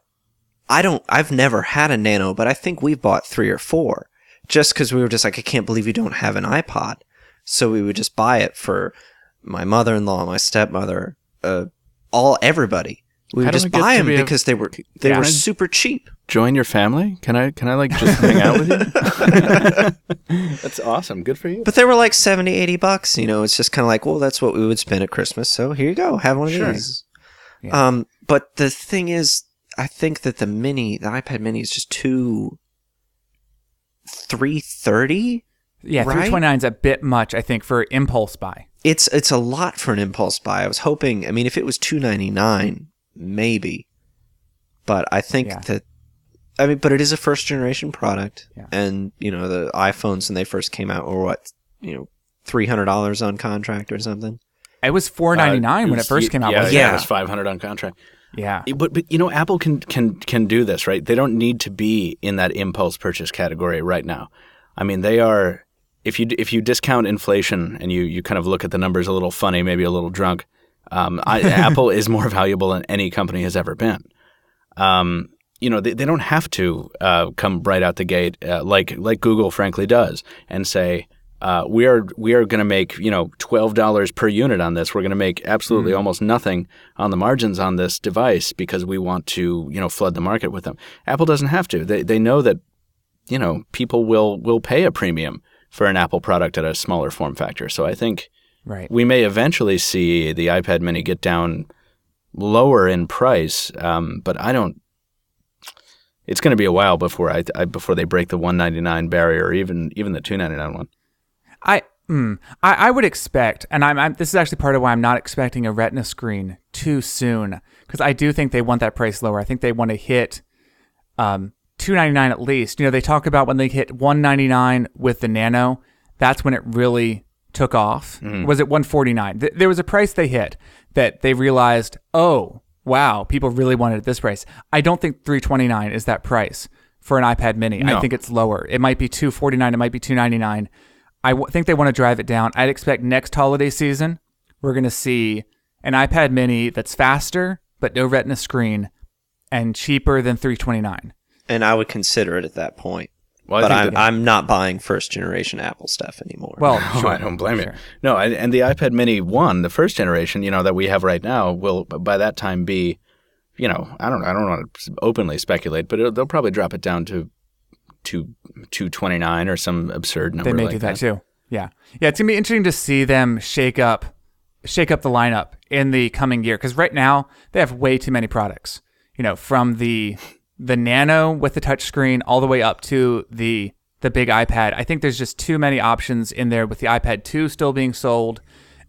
I don't I've never had a Nano, but I think we've bought 3 or 4 just cuz we were just like I can't believe you don't have an iPod. So we would just buy it for my mother-in-law, my stepmother, uh all everybody. We would just buy them be a- because they were they Yeah. were super cheap. Join your family? Can I can I like just hang out with you? <laughs> <laughs> That's awesome. Good for you. But they were like 70, 80 bucks. You know, it's just kind of like, well, that's what we would spend at Christmas. So here you go. Have one of Sure. these. Um, but the thing is, I think that the mini, the iPad mini is just too 330. Yeah, Right? three twenty nine is a bit much, I think, for impulse buy. It's, it's a lot for an impulse buy. I was hoping, I mean, if it was 299, maybe. But I think Yeah. that, I mean, but it is a first generation product. Yeah. And, you know, the iPhones when they first came out were what, you know, $300 on contract or something. It was four ninety nine Uh, when it was- first came out. Yeah, yeah, Yeah. it was five hundred on contract. it? yeah. But, but you know, Apple can can can do this, right? They don't need to be in that impulse purchase category right now. I mean, they are. If you if you discount inflation and you you kind of look at the numbers a little funny, maybe a little drunk, um, I, <laughs> Apple is more valuable than any company has ever been. Um, you know, they, they don't have to uh, come right out the gate uh, like like Google frankly does and say. Uh, we are we are going to make you know twelve dollars per unit on this. We're going to make absolutely almost nothing on the margins on this device because we want to you know flood the market with them. Apple doesn't have to. They they know that you know people will will pay a premium for an Apple product at a smaller form factor. So I think Right. we may eventually see the iPad Mini get down lower in price, um, but I don't. It's going to be a while before I, I before they break the 199 barrier, or even even the 299 one. I, mm, I I would expect, and I'm, I'm this is actually part of why I'm not expecting a Retina screen too soon because I do think they want that price lower. I think they want to hit um 299 at least. You know, they talk about when they hit 199 with the Nano, that's when it really took off. Mm. Was it 149? Th- there was a price they hit that they realized, oh wow, people really wanted it at this price. I don't think 329 is that price for an iPad Mini. I think it's lower. It might be 249. It might be 299. I w- think they want to drive it down. I'd expect next holiday season we're going to see an iPad Mini that's faster but no Retina screen and cheaper than 329. And I would consider it at that point. Well, I but think I'm, that- I'm not buying first generation Apple stuff anymore. Well, <laughs> Oh, I don't blame you. No, I, and the iPad Mini one, the first generation, you know, that we have right now, will by that time be, you know, I don't, I don't want to openly speculate, but it'll, they'll probably drop it down to, to two twenty nine or some absurd number. they may like do that, too. Yeah, yeah. It's gonna be interesting to see them shake up, shake up the lineup in the coming year because right now they have way too many products. You know, from the the Nano with the touchscreen all the way up to the the big iPad. I think there's just too many options in there with the iPad 2 still being sold,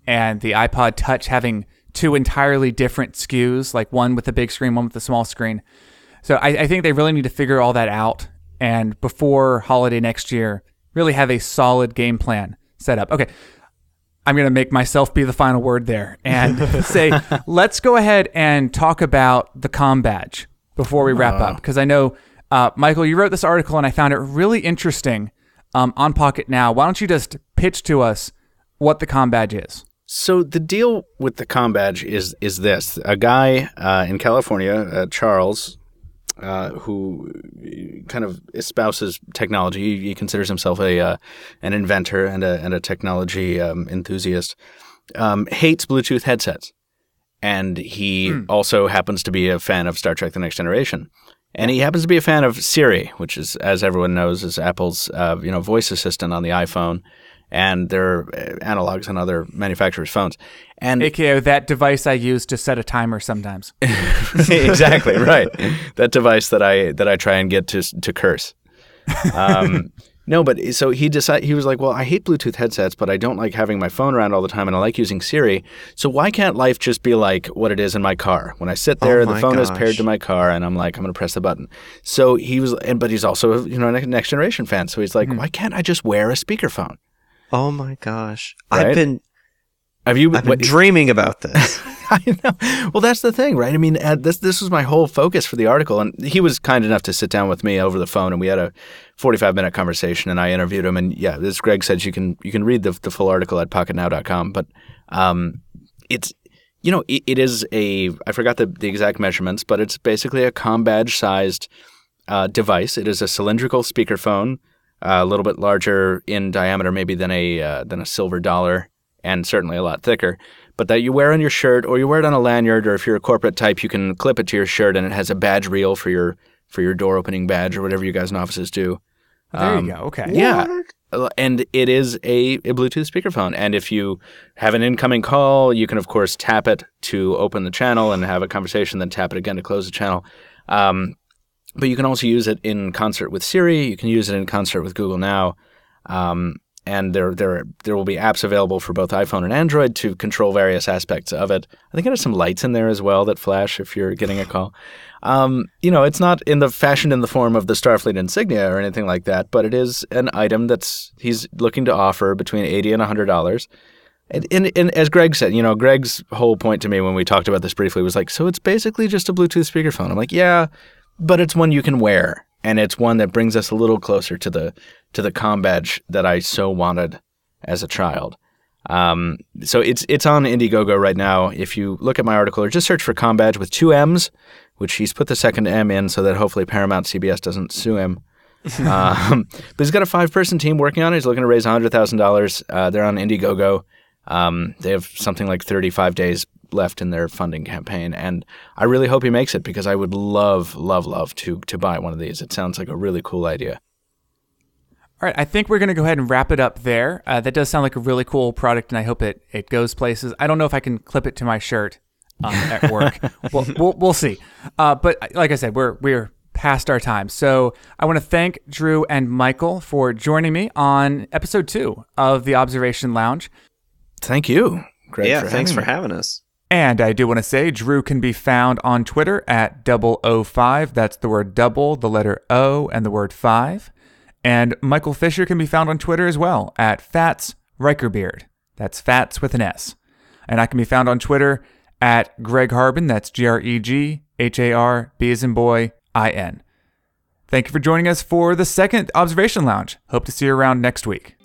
and the iPod Touch having two entirely different SKUs, like one with the big screen, one with the small screen. So I, I think they really need to figure all that out, and before holiday next year, really have a solid game plan set up. Okay, I'm going to make myself be the final word there and <laughs> say, let's go ahead and talk about the Commbadge before we wrap up. Because I know, uh, Michael, you wrote this article and I found it really interesting um, on PocketNow. Why don't you just pitch to us what the Commbadge is? So the deal with the Commbadge is is this: a guy uh, in California, uh, Charles, uh, who kind of espouses technology. He, he considers himself a uh, an inventor and a and a technology um, enthusiast. Um, hates Bluetooth headsets, and he also happens to be a fan of Star Trek: The Next Generation. And he happens to be a fan of Siri, which is, as everyone knows, is Apple's uh, you know voice assistant on the iPhone, and their uh, analogs on other manufacturers' phones. And AKA that device I use to set a timer sometimes. <laughs> exactly right. That device that I that I try and get to to curse. Um, <laughs> no, but so he decided he was like, well, I hate Bluetooth headsets, but I don't like having my phone around all the time, and I like using Siri. So why can't life just be like what it is in my car? When I sit there, Oh the phone is paired to my car, and I'm like, I'm going to press the button. So he was, and but he's also you know a next generation fan. So he's like, Hmm. why can't I just wear a speakerphone? Oh my gosh. Right? I've been Have you? I've been what- dreaming about this. <laughs> I know. Well, that's the thing, right? I mean, uh, this this was my whole focus for the article, and he was kind enough to sit down with me over the phone, and we had a forty five minute conversation, and I interviewed him, and yeah, as Greg said, you can you can read the the full article at pocketnow.com, but um, it's you know it, it is a I forgot the the exact measurements, but it's basically a com badge sized uh, device. It is a cylindrical speakerphone, uh, a little bit larger in diameter, maybe than a uh, than a silver dollar, and certainly a lot thicker. But that you wear on your shirt, or you wear it on a lanyard, or if you're a corporate type, you can clip it to your shirt, and it has a badge reel for your for your door opening badge or whatever you guys in offices do. There Um, you go. Okay. Yeah. Uh, And it is a, a Bluetooth speakerphone. And if you have an incoming call, you can, of course, tap it to open the channel and have a conversation, then tap it again to close the channel. Um, but you can also use it in concert with Siri. You can use it in concert with Google Now. Um, and there, there, there will be apps available for both iPhone and Android to control various aspects of it. I think it has some lights in there as well that flash if you're getting a call. Um, you know, it's not in the fashion in the form of the Starfleet insignia or anything like that, but it is an item that's he's looking to offer between eighty and hundred dollars. And, and, and as Greg said, you know, Greg's whole point to me when we talked about this briefly was like, so it's basically just a Bluetooth speakerphone. I'm like, yeah, but it's one you can wear, and it's one that brings us a little closer to the to the com badge that I so wanted as a child. Um, so it's it's on Indiegogo right now. If you look at my article or just search for Commbadge with two M's, which he's put the second M in so that hopefully Paramount CBS doesn't sue him. <laughs> um, but he's got a five person team working on it. He's looking to raise hundred thousand dollars. Uh, they're on Indiegogo. Um, they have something like thirty five days left in their funding campaign, and I really hope he makes it because I would love, love, love to to buy one of these. It sounds like a really cool idea. All right, I think we're going to go ahead and wrap it up there. Uh, that does sound like a really cool product, and I hope it, it goes places. I don't know if I can clip it to my shirt um, <laughs> at work. we'll, we'll, we'll see. Uh, but like I said, we're we're past our time. So I want to thank Drew and Michael for joining me on episode two of the Observation Lounge. Thank you, Greg. yeah, for thanks for having me. having us. And I do want to say Drew can be found on Twitter at double O five. That's the word double, the letter O, and the word five. And Michael Fisher can be found on Twitter as well at Fats Rikerbeard. That's Fats with an S. And I can be found on Twitter at Greg Harbin. That's G R E G H A R B as in boy I N. Thank you for joining us for the second Observation Lounge. Hope to see you around next week.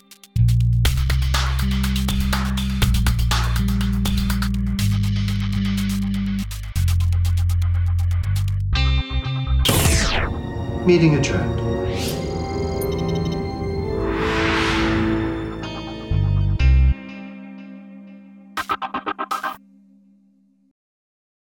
Meeting adjourned.